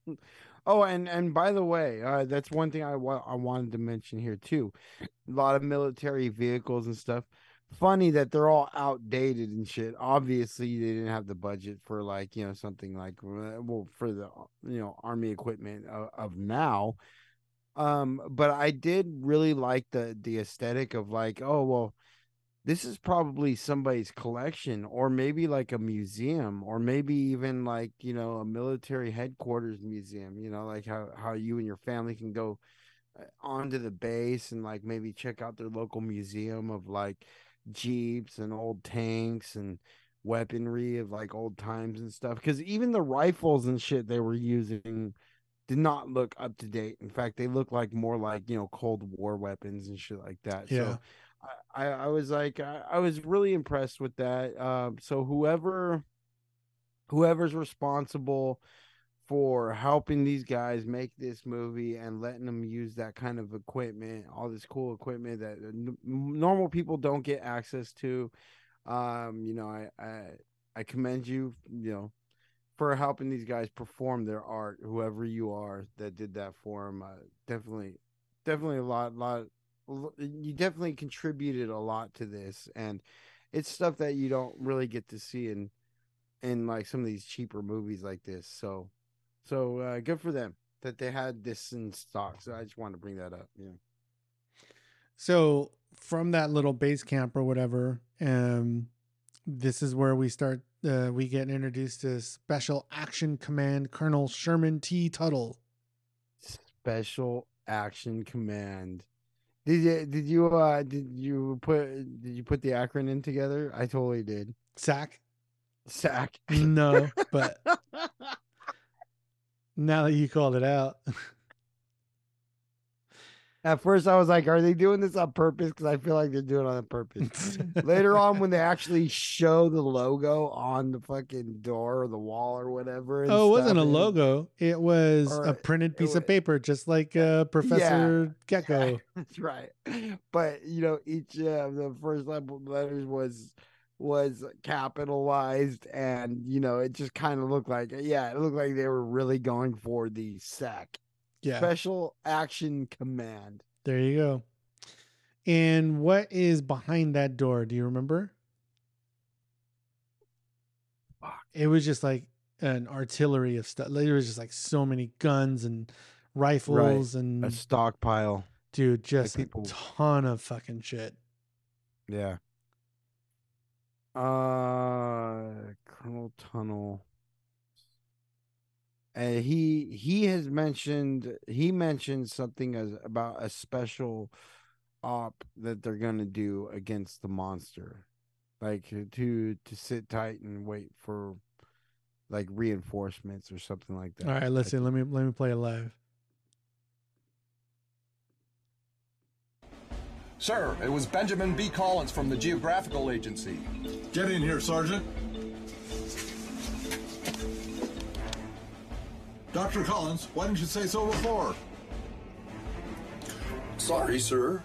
B: oh, and and by the way, uh, that's one thing I wa- I wanted to mention here too. A lot of military vehicles and stuff. Funny that they're all outdated and shit. Obviously, they didn't have the budget for like you know something like uh, well for the you know army equipment of, of now. Um, but I did really like the the aesthetic of like, oh well, this is probably somebody's collection or maybe like a museum or maybe even like you know a military headquarters museum you know like how how you and your family can go uh, onto the base and like maybe check out their local museum of like jeeps and old tanks and weaponry of like old times and stuff because even the rifles and shit they were using did not look up to date in fact they look like more like you know cold war weapons and shit like that
A: Yeah.
B: so I, I was like I, I was really impressed with that. Um, so whoever whoever's responsible for helping these guys make this movie and letting them use that kind of equipment, all this cool equipment that n- normal people don't get access to, um, you know, I, I I commend you, you know, for helping these guys perform their art. Whoever you are that did that for them, uh, definitely, definitely a lot, lot you definitely contributed a lot to this and it's stuff that you don't really get to see in in like some of these cheaper movies like this so so uh good for them that they had this in stock so i just wanted to bring that up yeah
A: So from that little base camp or whatever, um, this is where we start. Uh, we get introduced to Special Action Command Colonel Sherman T. Tuttle.
B: Special Action Command. Did you did you uh did you put did you put the acronym together? I totally did.
A: SAC.
B: SAC.
A: No, but now that you called it out,
B: At first, I was like, "Are they doing this on purpose?" Because I feel like they're doing it on purpose. Later on, when they actually show the logo on the fucking door or the wall or whatever,
A: oh, it wasn't a
B: and-
A: logo. It was
B: Or
A: a printed piece of paper, just like uh, Professor Gecko.
B: That's right. But you know, each uh, of the first level letters was was capitalized, and you know, it just kind of looked like, yeah, it looked like they were really going for the SAC,
A: Yeah.
B: Special Action Command.
A: There you go. And what is behind that door? Do you remember? It was just like an artillery of stuff. There was just like so many guns and rifles and
B: a stockpile.
A: dude, just
B: people-
A: a ton of fucking shit.
B: Yeah. Uh, Colonel Tunnel. And he he has mentioned he mentioned something as about a special op that they're gonna do against the monster, like to to sit tight and wait for like reinforcements or something like that.
A: All right, listen, let me let me play it live.
S: Sir, it was Benjamin B. Collins from the Geographical Agency.
T: Get in here, Sergeant. Dr. Collins, why didn't you say so before?
N: Sorry, sir.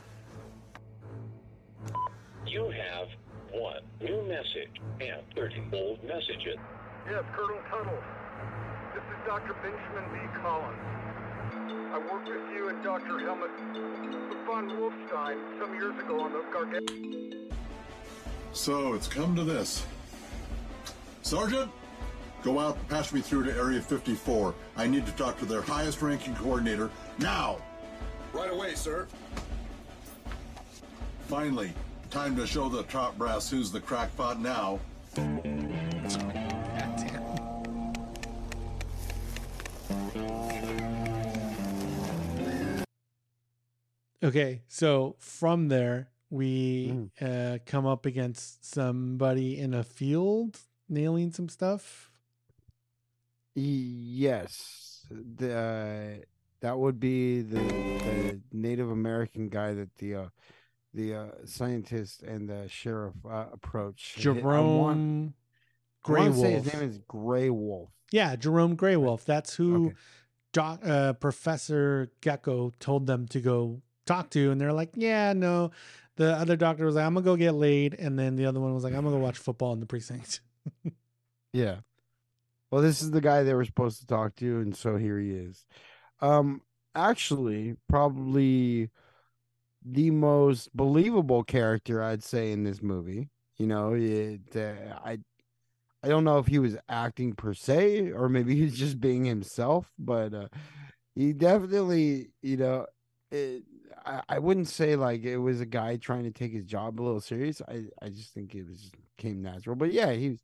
U: You have one new message and 30 old messages.
V: Yes, Colonel Tuttle. This is Dr. Benjamin B. Collins. I worked with you and Dr. Helmut von Wolfstein some years ago on the Gargantua.
T: So it's come to this. Sergeant, go out and patch me through to Area 54. I need to talk to their highest ranking coordinator now.
S: Right away, sir.
T: Finally, time to show the top brass who's the crackpot now.
A: Okay, so from there we uh, come up against somebody in a field nailing some stuff.
B: Yes, the uh, that would be the, the Native American guy that the uh, the uh, scientist and the sheriff uh, approach. Want-
A: Jerome
B: I wanna say his name is Gray Wolf.
A: Yeah, Jerome Greywolf. That's who doc, uh, Professor Gecko told them to go talk to, and they're like, "Yeah, no." The other doctor was like, "I'm gonna go get laid," and then the other one was like, "I'm gonna go watch football in the precinct."
B: Yeah. Well, this is the guy they were supposed to talk to, and so here he is. Um, actually, probably the most believable character I'd say in this movie. You know, it, uh, I I don't know if he was acting per se or maybe he's just being himself, but uh, he definitely, you know, it, I, wouldn't say like it was a guy trying to take his job a little serious. I, I just think it was came natural. But yeah, he was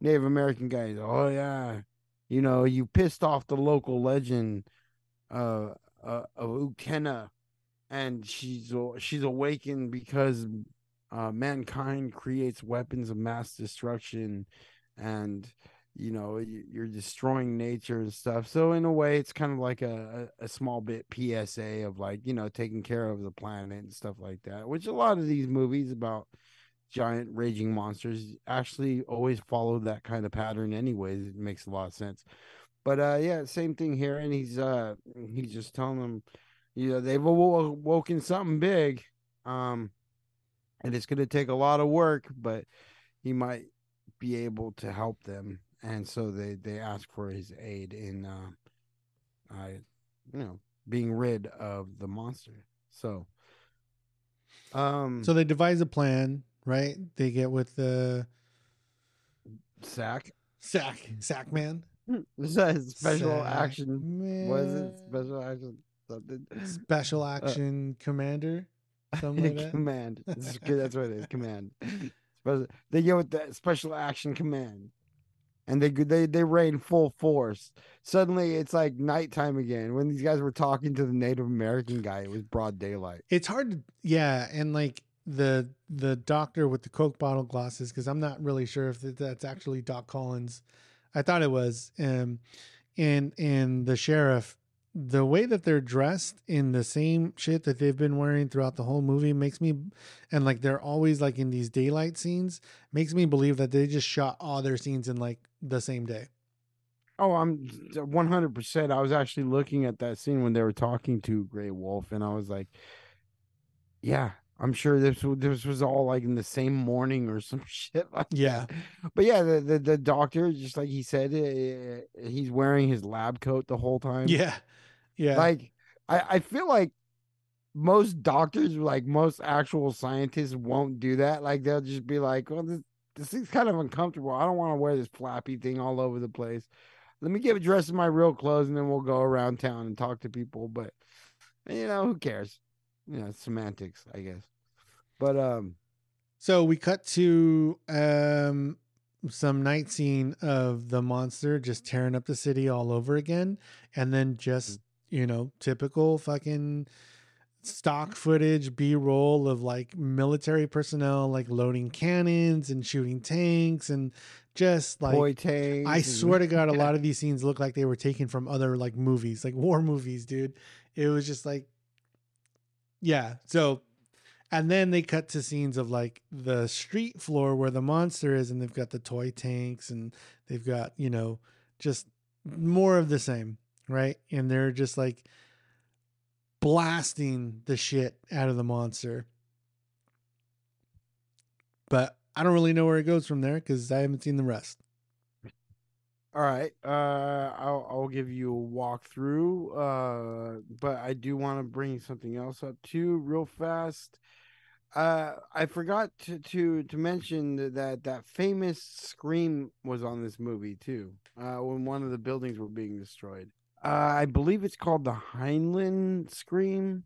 B: Native American guy. Oh yeah, you know, you pissed off the local legend uh, uh of Uktena, and she's she's awakened because uh, mankind creates weapons of mass destruction, and you know you- you're destroying nature and stuff. So in a way, it's kind of like a, a, small bit PSA of like you know taking care of the planet and stuff like that. Which a lot of these movies about giant raging monsters actually always follow that kind of pattern anyways it makes a lot of sense but uh yeah same thing here and he's uh he's just telling them you know they've awoken something big um and it's going to take a lot of work but he might be able to help them and so they they ask for his aid in uh uh you know being rid of the monster so um
A: so they devise a plan, right? They get with the
B: sack
A: sack sack man.
B: Is that special
A: Sack
B: action? Was it special action? Something.
A: Special
B: Uh,
A: action commander, something like
B: command. That's. That's what it is. Command. But they go with the special action command, and they they they rain full force. Suddenly, it's like nighttime again. When these guys were talking to the Native American guy, it was broad daylight.
A: It's hard to yeah, and like the the doctor with the Coke bottle glasses because I'm not really sure if that's actually Doc Collins. I thought it was. Um, and and the sheriff, the way that they're dressed in the same shit that they've been wearing throughout the whole movie makes me, and like they're always like in these daylight scenes makes me believe that they just shot all their scenes in like the same day.
B: Oh, I'm 100%. I was actually looking at that scene when they were talking to Grey Wolf, and I was like, yeah, I'm sure this this was all like in the same morning or some shit like
A: Yeah.
B: that. But yeah, the, the, the doctor, just like he said, uh, he's wearing his lab coat the whole time.
A: Yeah. Yeah.
B: Like, I, I feel like most doctors, like most actual scientists, won't do that. Like, they'll just be like, well, this, this thing's kind of uncomfortable. I don't want to wear this flappy thing all over the place. Let me get dressed in my real clothes and then we'll go around town and talk to people. But, you know, who cares? You know, semantics, I guess. But, um,
A: So we cut to um some night scene of the monster just tearing up the city all over again and then just you know typical fucking stock mm-hmm. footage b-roll of like military personnel like loading cannons and shooting tanks and just like
B: Toy tanks
A: I swear to god a lot of these scenes look like they were taken from other like movies like war movies dude. It was just like yeah so and then they cut to scenes of like the street floor where the monster is, and they've got the toy tanks and they've got, you know, just more of the same, right? And they're just like blasting the shit out of the monster. But I don't really know where it goes from there because I haven't seen the rest.
B: All right. Uh, I'll I'll give you a walkthrough. Uh, but I do want to bring something else up too, real fast. Uh, I forgot to to to mention that that famous scream was on this movie too. Uh, when one of the buildings were being destroyed. Uh, I believe it's called the Heinlein scream.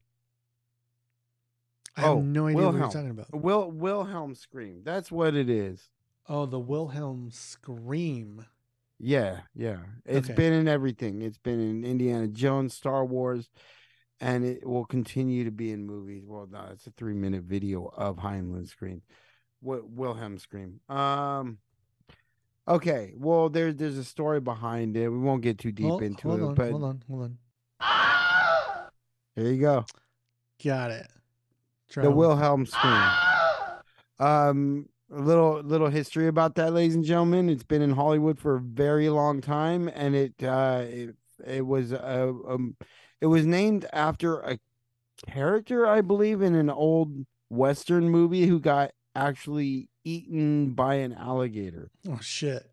A: I have no idea what you're talking about.
B: Wil Wilhelm scream. That's what it is.
A: Oh, the Wilhelm scream.
B: Yeah, yeah. It's
A: Okay.
B: been in everything. It's been in Indiana Jones, Star Wars, and it will continue to be in movies. Well, no, it's a three minute video of Heinlein scream. Wi- Wilhelm scream. Um okay. Well there's there's a story behind it. We won't get too deep
A: Hold,
B: into
A: hold
B: it,
A: on,
B: but
A: hold on, hold on.
B: there you go.
A: Got it.
B: The Wilhelm scream. Um, a little little history about that, ladies and gentlemen. It's been in Hollywood for a very long time, and it uh, it, it was uh, um, it was named after a character, I believe, in an old Western movie who got actually eaten by an alligator.
A: Oh shit.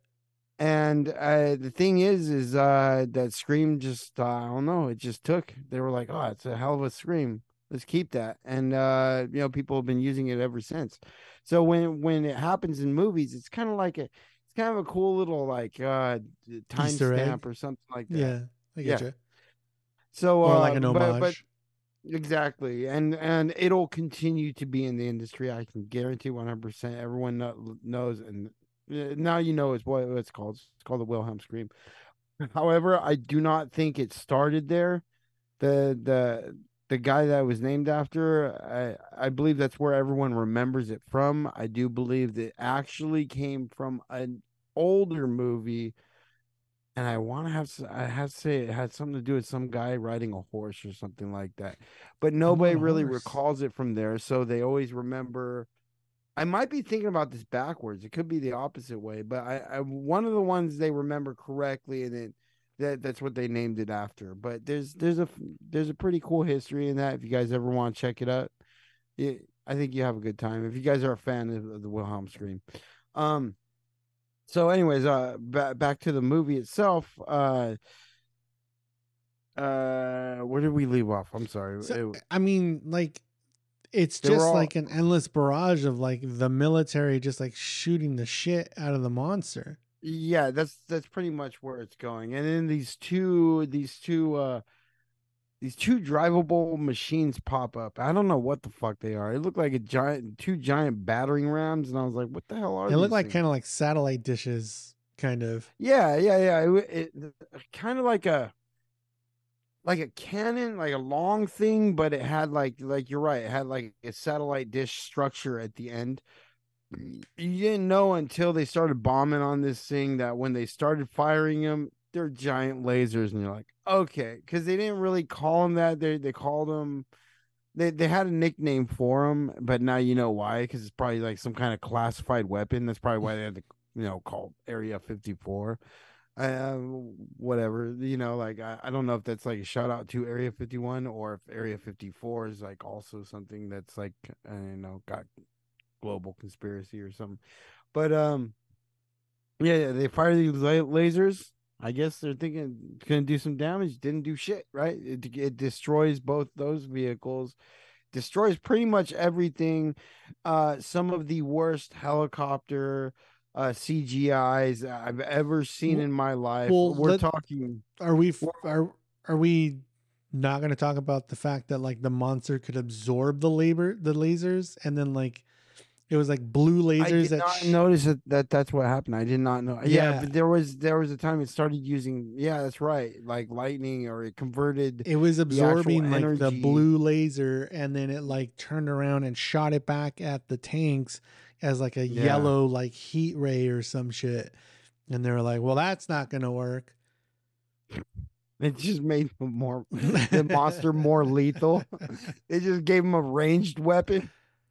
B: And uh, the thing is, is uh, that scream just uh, I don't know, it just took. They were like, "Oh, it's a hell of a scream. Let's keep that." And uh, you know, people have been using it ever since. So when when it happens in movies, it's kind of like a, it's kind of a cool little like uh timestamp or something like that.
A: Yeah, I get you.
B: So
A: Or
B: uh,
A: like an
B: but- but-
A: homage.
B: Exactly, and and it'll continue to be in the industry. I can guarantee one hundred percent. Everyone kno- knows, and uh, now you know it's what it's called. It's called the Wilhelm scream. However, I do not think it started there. The the the guy that was named after, I I believe that's where everyone remembers it from. I do believe that it actually came from an older movie and I want to have I have to say it had something to do with some guy riding a horse or something like that, but nobody
A: a
B: really
A: horse.
B: recalls it from there. So they always remember. I might be thinking about this backwards. It could be the opposite way, but I, I one of the ones they remember correctly, and then that that's what they named it after. But there's there's a there's a pretty cool history in that. If you guys ever want to check it out, yeah, I think you have a good time. If you guys are a fan of, of the Wilhelm scream, um. So, anyways, uh, back back to the movie itself. Uh, uh, where did we leave off? I'm sorry.
A: So,
B: It-
A: I mean, like, it's just
B: all-
A: like an endless barrage of like the military just like shooting the shit out of the monster.
B: yeah, that's that's pretty much where it's going. And then these two, these two, uh, these two drivable machines pop up. I don't know what the fuck they are. It looked like a giant, two giant battering rams, and I was like, "What the hell are?"
A: It looked like kind of like satellite dishes, kind of.
B: Yeah, yeah, yeah. It, it uh, kind of like a like a cannon, like a long thing, but it had like like you're right, it had like a satellite dish structure at the end. You didn't know until they started bombing on this thing that when they started firing them, they're giant lasers, and you're like, okay, because they didn't really call him that. They they called him. They, they had a nickname for him, but now you know why. Because it's probably like some kind of classified weapon. That's probably why they had to, you know, call Area 54 uh whatever you know like I, I don't know if that's like a shout out to area 51 or if area 54 is like also something that's like you know got global conspiracy or something but um yeah, yeah they fire these la- lasers i guess they're thinking gonna do some damage didn't do shit right it, it destroys both those vehicles destroys pretty much everything uh some of the worst helicopter uh CGIs I've ever seen in my life.
A: Well,
B: We're
A: let-
B: talking
A: Are we are are we not going to talk about the fact that like the monster could absorb the labor the lasers and then like it was like blue lasers.
B: I did
A: that
B: not
A: sh-
B: notice that, that that's what happened. I did not know. Yeah,
A: Yeah.
B: but there was there was a time it started using yeah, that's right. Like lightning or it converted
A: it was
B: the
A: absorbing like the blue laser and then it like turned around and shot it back at the tanks as like a
B: Yeah.
A: yellow like heat ray or some shit and they were like well that's not going to work
B: It just made more the monster more lethal. It just gave him a ranged weapon.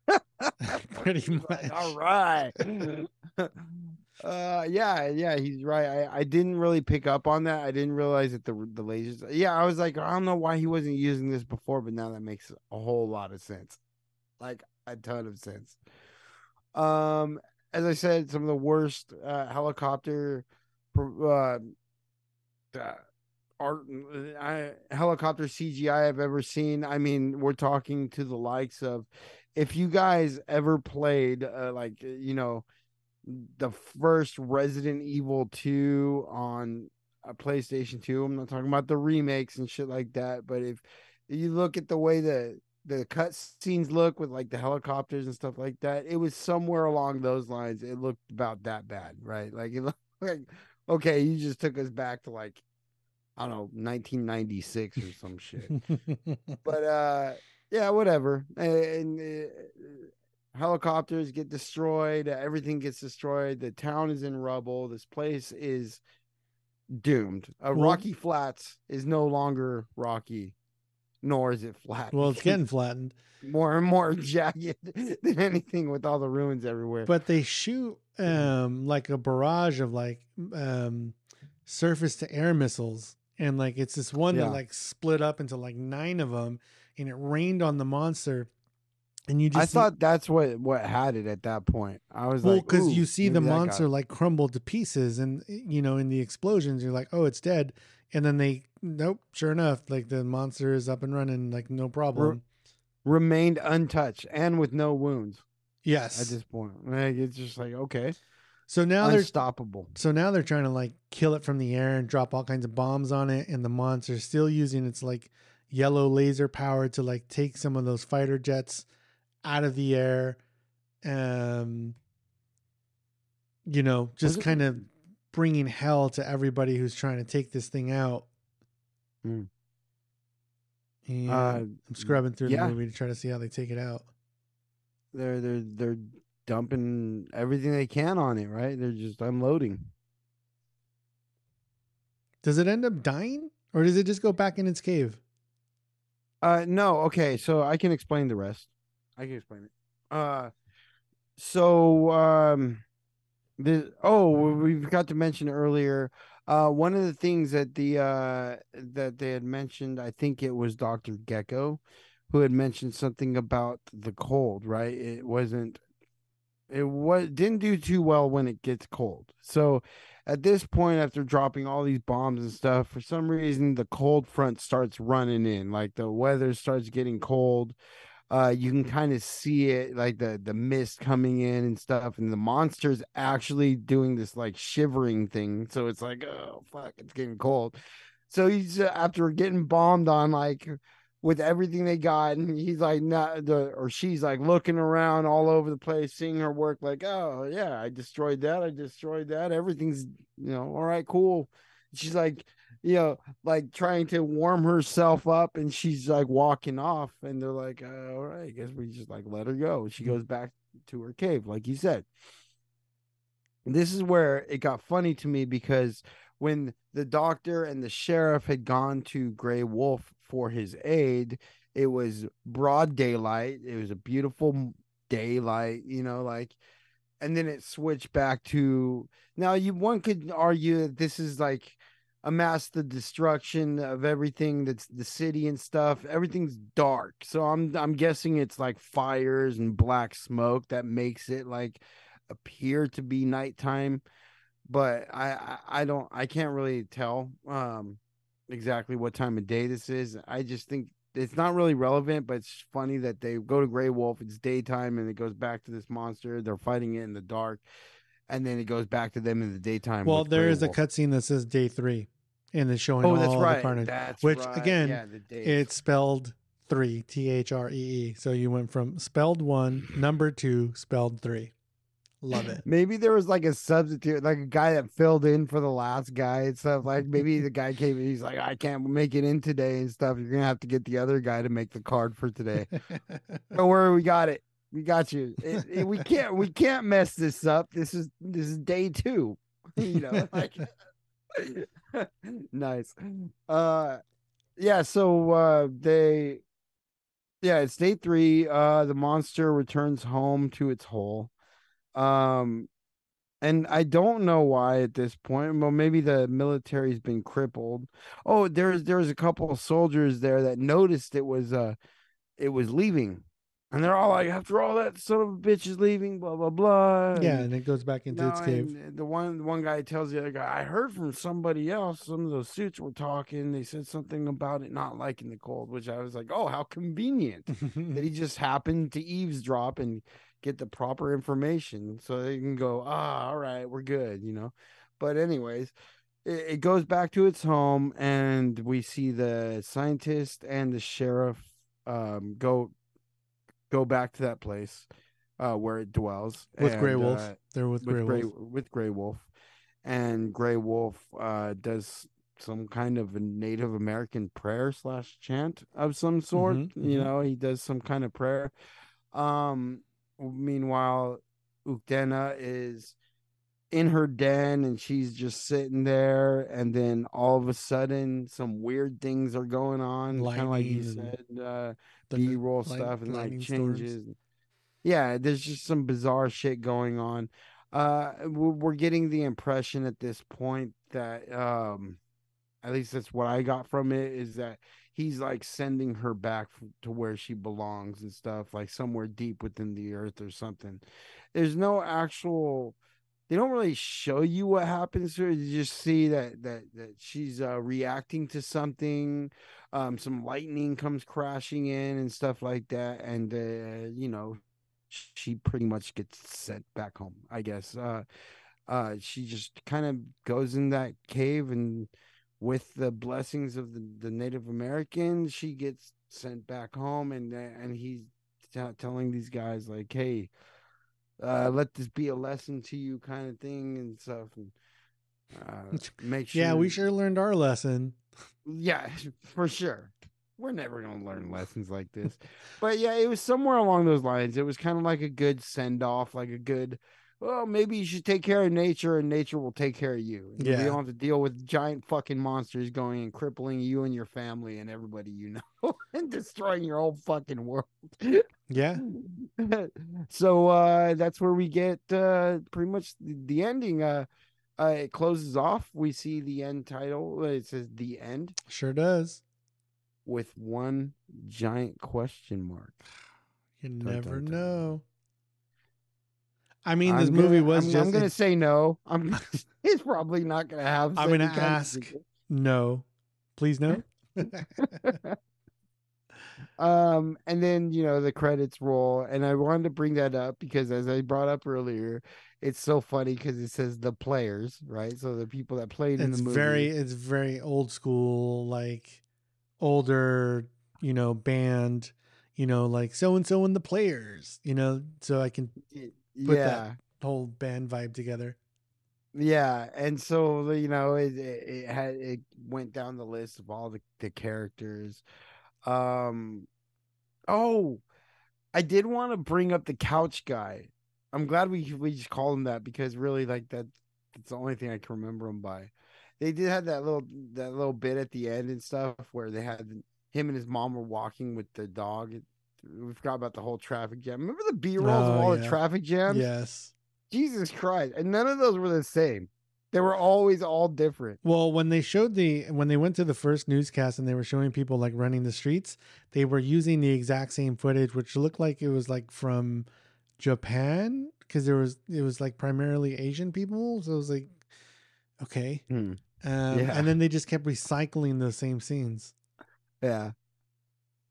A: pretty much
B: All right. uh yeah, yeah, he's right. I, I didn't really pick up on that. I didn't realize that the the lasers. Yeah, I was like, I don't know why he wasn't using this before, but now that makes a whole lot of sense. Like a ton of sense. Um as I said, some of the worst uh helicopter uh, uh art I, helicopter CGI I've ever seen. I mean, we're talking to the likes of if you guys ever played uh, like uh, you know the first Resident Evil 2 on a PlayStation 2. I'm not talking about the remakes and shit like that, but if you look at the way the the cut scenes look with like the helicopters and stuff like that, it was somewhere along those lines. It looked about that bad, right? Like it looked like okay, you just took us back to like I don't know, 1996 or some shit. but uh yeah, whatever. And uh, helicopters get destroyed, everything gets destroyed. The town is in rubble. This place is doomed. Uh,
A: Well-
B: Rocky Flats is no longer rocky, nor is it flat.
A: well it's getting flattened
B: more and more jagged than anything with all the ruins everywhere.
A: but they shoot um like a barrage of like um surface to air missiles and like it's this one
B: Yeah.
A: that like split up into like nine of them and it rained on the monster and you just
B: I thought that's what what had it at that point. I was
A: well
B: like,
A: because you see the
B: maybe that got
A: monster like crumble to pieces and eh, you know in the explosions you're like oh it's dead and then they nope sure enough like the monster is up and running like no problem
B: remained untouched and with no wounds.
A: yes
B: At this point, like it's just like okay,
A: so now they're
B: unstoppable.
A: So now they're trying to like kill it from the air and drop all kinds of bombs on it, and the monster's still using its like yellow laser power to like take some of those fighter jets out of the air. Um, you know, just kind of bringing hell to everybody who's trying to take this thing out.
B: Mm.
A: And
B: Uh,
A: I'm scrubbing through
B: yeah.
A: the movie to try to see how they take it out.
B: They're they're they're dumping everything they can on it. Right? They're just unloading.
A: Does it end up dying, or does it just go back in its cave?
B: Uh no, okay, so I can explain the rest. I can explain it. Uh so um the oh we forgot to mention earlier uh one of the things that the uh that they had mentioned, I think it was Dr. Gecko who had mentioned something about the cold, right? It wasn't it was didn't do too well when it gets cold. So at this point, after dropping all these bombs and stuff, for some reason the cold front starts running in. Like the weather starts getting cold. Uh, you can kind of see it, like the the mist coming in and stuff, and the monster's actually doing this like shivering thing. So it's like, oh fuck, it's getting cold. So he's uh, after getting bombed on like with everything they got, and he's like not the or she's like looking around all over the place, seeing her work. Like, oh yeah, I destroyed that. I destroyed that. Everything's you know all right, cool. She's like, you know, like trying to warm herself up, and she's like walking off, and they're like, uh, all right, I guess we just like let her go. She goes back to her cave, like you said. This is where it got funny to me because when the doctor and the sheriff had gone to Gray Wolf for his aid, it was broad daylight. It was a beautiful daylight, you know, like and then it switched back to now you one could argue that this is like a mass the destruction of everything that's the city and stuff. Everything's dark. So I'm I'm guessing it's like fires and black smoke that makes it like appear to be nighttime but I, I I don't I can't really tell um exactly what time of day this is. I just think it's not really relevant, but it's funny that they go to Grey Wolf. It's daytime, and it goes back to this monster. They're fighting it in the dark, and then it goes back to them in the daytime.
A: Well, there
B: Grey
A: is a cutscene that says day three, and it's showing
B: Oh,
A: all
B: that's
A: the
B: right.
A: carnage.
B: That's
A: which
B: right.
A: again,
B: Yeah,
A: it's spelled three, T H R E E. So you went from spelled one, number two, spelled three. Love it.
B: Maybe there was like a substitute, like a guy that filled in for the last guy and stuff. Like maybe the guy came, he's like, I can't make it in today and stuff. You're gonna have to get the other guy to make the card for today. Don't worry, we got it. We got you. It- it- we can't, we can't mess this up. This is this is day two. You know, like nice. Uh, yeah. So uh, they, yeah, it's day three. Uh, the monster returns home to its hole. Um, and I don't know why at this point. Well, maybe the military's been crippled. Oh, there's there's a couple of soldiers there that noticed it was uh it was leaving. And they're all like, after all that son of a bitch is leaving, blah blah blah.
A: Yeah, and it goes back into its
B: No,
A: cave.
B: The one the one guy tells the other guy, I heard from somebody else. Some of those suits were talking. They said something about it not liking the cold, which I was like, oh, how convenient that he just happened to eavesdrop and get the proper information so they can go, ah, all right, we're good, you know. But anyways, it, it goes back to its home, and we see the scientist and the sheriff um go go back to that place uh where it dwells
A: With Grey Wolf.
B: uh,
A: They're with Grey
B: Grey,
A: Wolf.
B: with Grey Wolf, and Grey Wolf uh does some kind of a Native American prayer slash chant of some sort.
A: Mhm,
B: You
A: mhm.
B: know, he does some kind of prayer. Um, meanwhile, Uktena is in her den and she's just sitting there, and then all of a sudden, some weird things are going on, kind of like you said, uh, B roll stuff and like
A: lightning storms.
B: changes. Yeah, there's just some bizarre shit going on. Uh, we're we're getting the impression at this point that, um, at least that's what I got from it, is that he's like sending her back to where she belongs and stuff, like somewhere deep within the earth or something. There's no actual. They don't really show you what happens to her. You just see that that that she's uh, reacting to something. Um, some lightning comes crashing in and stuff like that, and uh, you know, she pretty much gets sent back home. I guess. Uh, uh, she just kind of goes in that cave and with the blessings of the, the Native Americans, she gets sent back home, and and he's t- telling these guys like, "Hey, uh, let this be a lesson to you," kind of thing and stuff. And uh, make sure.
A: Yeah, we sure learned our lesson.
B: Yeah, for sure. We're never gonna learn lessons like this. but yeah, it was somewhere along those lines. It was kind of like a good send off, like a good. Well, maybe you should take care of nature, and nature will take care of you.
A: Yeah.
B: You don't have to deal with giant fucking monsters going and crippling you and your family and everybody you know, and destroying your whole fucking world.
A: Yeah.
B: so uh that's where we get uh pretty much the, ending. Uh, uh it closes off. We see the end title. It says the end
A: Sure does.
B: with one giant question mark.
A: You
B: Dun,
A: never
B: dun, dun.
A: know. I mean, this
B: I'm
A: movie
B: gonna-
A: was
B: I'm,
A: just.
B: I'm gonna say no. I'm. it's probably not gonna have.
A: I'm
B: kind of
A: ask no. Please no.
B: Um, and then you know the credits roll, and I wanted to bring that up because as I brought up earlier, it's so funny because it says the players, right? So the people that played in the movie.
A: very it's very old school, like older, you know, band, you know, like so and so and the players, you know, so I can put
B: yeah.
A: that whole band vibe together.
B: Yeah, and so you know it it, it had it went down the list of all the, the characters. Um, oh, I did want to bring up the couch guy. I'm glad we we just called him that because really like that that's the only thing I can remember him by. They did have that little that little bit at the end and stuff where they had him and his mom were walking with the dog. We forgot about the whole traffic jam. Remember the B rolls of
A: Oh,
B: all
A: yeah.
B: the traffic jams?
A: Yes.
B: Jesus Christ. And none of those were the same. They were always all different.
A: Well, when they showed the when they went to the first newscast and they were showing people like running the streets, they were using the exact same footage, which looked like it was like from Japan because there was it was like primarily Asian people. So it was like, okay, um,
B: Yeah.
A: and then they just kept recycling the same scenes.
B: Yeah.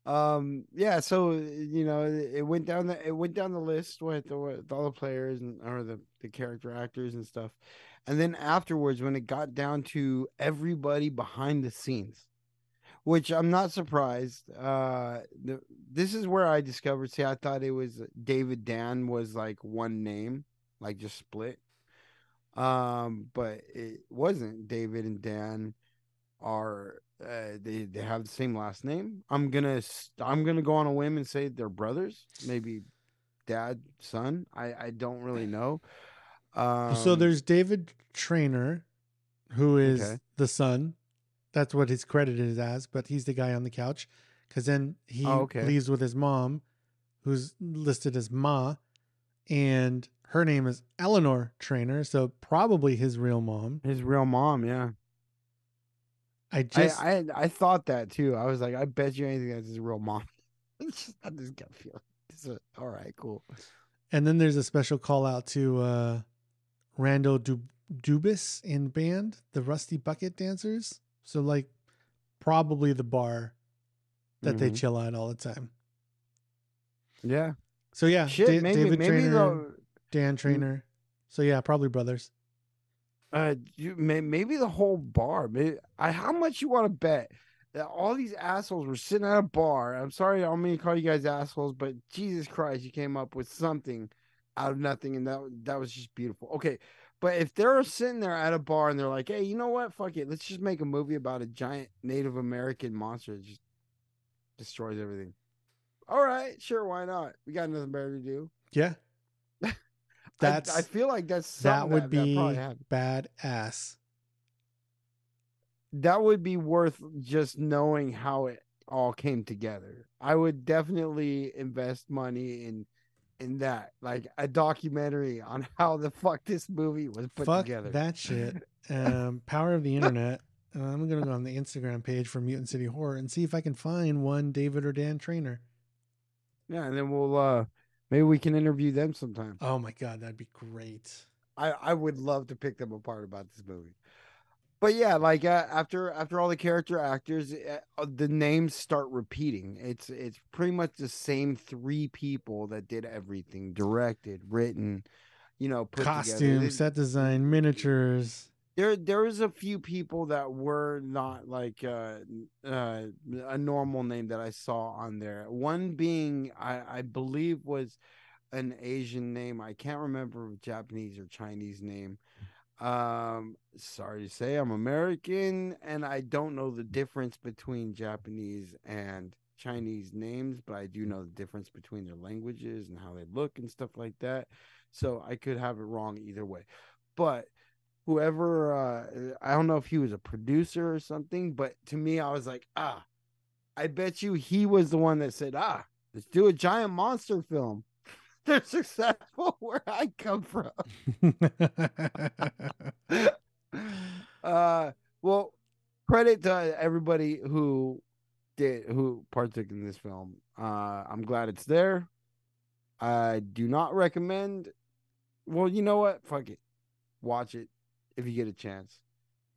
B: Um yeah, so you know, it went down the it went down the list with, with all the players and or the the character actors and stuff. And then afterwards when it got down to everybody behind the scenes, which I'm not surprised. Uh the, this is where I discovered see I thought it was David Dan was like one name, like just split. Um but it wasn't. David and Dan are uh, they they have the same last name. I'm gonna I'm gonna go on a whim and say they're brothers, maybe dad son. I I don't really know. Um,
A: so there's David Trainer, who is
B: Okay.
A: the son. That's what he's credited as, but he's the guy on the couch. Because then he
B: Oh, okay.
A: leaves with his mom, who's listed as Ma, and her name is Eleanor Trainer, so probably his real mom.
B: his real mom. Yeah,
A: I
B: I,
A: just
B: I I thought that too. I was like, I bet you anything that's his real mom. It's just not this gut feeling. It's a, all right, cool.
A: and then there's a special call out to uh Randall du- Dubis in band, the Rusty Bucket Dancers. So like probably the bar that they
B: Mhm.
A: chill at all the time.
B: Yeah.
A: So yeah,
B: Shit,
A: Da-
B: maybe-
A: David
B: maybe
A: Trainer,
B: the-
A: Dan Trainer. So yeah, probably brothers.
B: Uh, you, may, maybe the whole bar. Maybe, I, how much you want to bet that all these assholes were sitting at a bar? I'm sorry, I don't mean to call you guys assholes, but Jesus Christ, you came up with something out of nothing, and that that was just beautiful. Okay, but if they're sitting there at a bar and they're like, "Hey, you know what? Fuck it, let's just make a movie about a giant Native American monster that just destroys everything." All right, sure, why not? We got nothing better to do.
A: Yeah.
B: I-
A: That's
B: I, feel like that's
A: that would be
B: probably happened.
A: badass.
B: that would be worth just knowing how it all came together. I would definitely invest money in in that, like a documentary on how the fuck this movie was put
A: Fuck
B: together.
A: that shit. Um, power of the internet. Uh, I'm gonna go on the Instagram page for Mutant City Horror and see if I can find one David or Dan Trainer.
B: Yeah, and then we'll uh maybe we can interview them sometime.
A: Oh my god, that'd be great.
B: I I would love to pick them apart about this movie. But yeah, like uh, after after all the character actors, uh, uh, the names start repeating. It's it's pretty much the same three people that did everything, directed, written, you know, put.
A: Costume, set design, miniatures.
B: There there was a few people that were not like uh, uh a normal name that I saw on there. One being I I believe was an Asian name. I can't remember Japanese or Chinese name. Um sorry to say I'm American and I don't know the difference between Japanese and Chinese names, but I do know the difference between their languages and how they look and stuff like that. So I could have it wrong either way. But whoever uh I don't know if he was a producer or something, but to me I was like, ah, I bet you he was the one that said, ah, let's do a giant monster film. They're successful where I come from. uh well, credit to everybody who did who partook in this film. Uh I'm glad it's there. I do not recommend well, you know what? Fuck it. Watch it if you get a chance.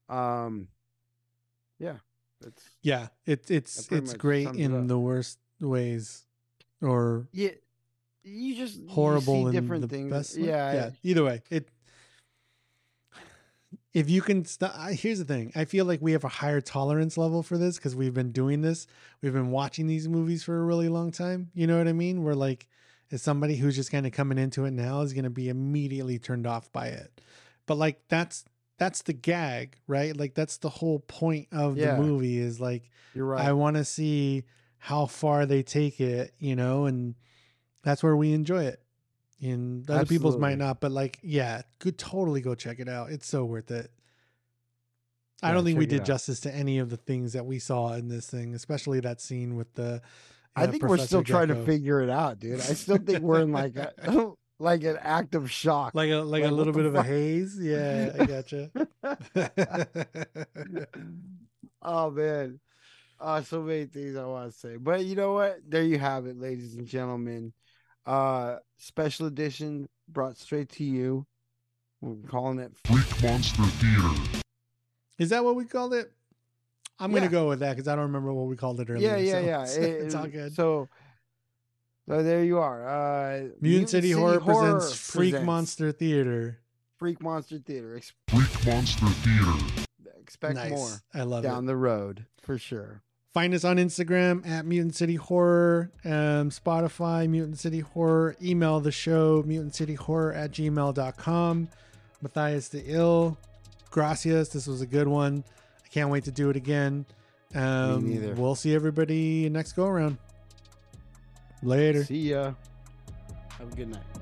B: Um yeah, that's
A: Yeah, it, it's it's great
B: sums it
A: in the worst ways or
B: Yeah, you just you
A: horrible in
B: different
A: the
B: things.
A: best
B: yeah,
A: yeah. Either way, it. If you can, st- I- here's the thing. I feel like we have a higher tolerance level for this because we've been doing this. We've been watching these movies for a really long time. You know what I mean? We're like, as somebody who's just kind of coming into it now is going to be immediately turned off by it. But like that's that's the gag, right? Like that's the whole point of
B: Yeah.
A: the movie is like
B: You're right.
A: I want to see how far they take it, you know, and that's where we enjoy it. And other people's might not, but like, yeah, could totally go check it out. It's so worth it. I
B: Yeah,
A: don't think we did justice to any of the things that we saw in this thing, especially that scene with the.
B: I
A: uh,
B: think we're
A: Professor
B: still trying to figure it out, dude. I still think we're in like a like an act of shock.
A: like a like, a little bit of a haze. Yeah, I gotcha.
B: oh man. Uh so many things I want to say. But you know what? There you have it, ladies and gentlemen. Uh special edition brought straight to you. We're calling it
T: Freak Monster Theater.
A: Is that what we called it? I'm gonna go with that because I don't remember what we called it earlier.
B: Yeah, yeah,
A: so
B: yeah.
A: It's,
B: It-
A: it's all good.
B: So so there you are. Uh
A: Mutant, City, Horror, presents Freak
B: presents
A: Monster Theater.
B: Freak Monster Theater. Ex-
T: Freak Monster Theater.
B: expect
A: Nice.
B: more
A: I love it.
B: down
A: it.
B: the road for sure.
A: Find us on Instagram at Mutant City Horror, um, Spotify, Mutant City Horror. Email the show, mutantcityhorror at gmail.com. Mathius the Ill. Gracias. This was a good one. I can't wait to do it again. Um,
B: neither.
A: We'll see everybody next go around. Later.
B: See ya. Have a good night.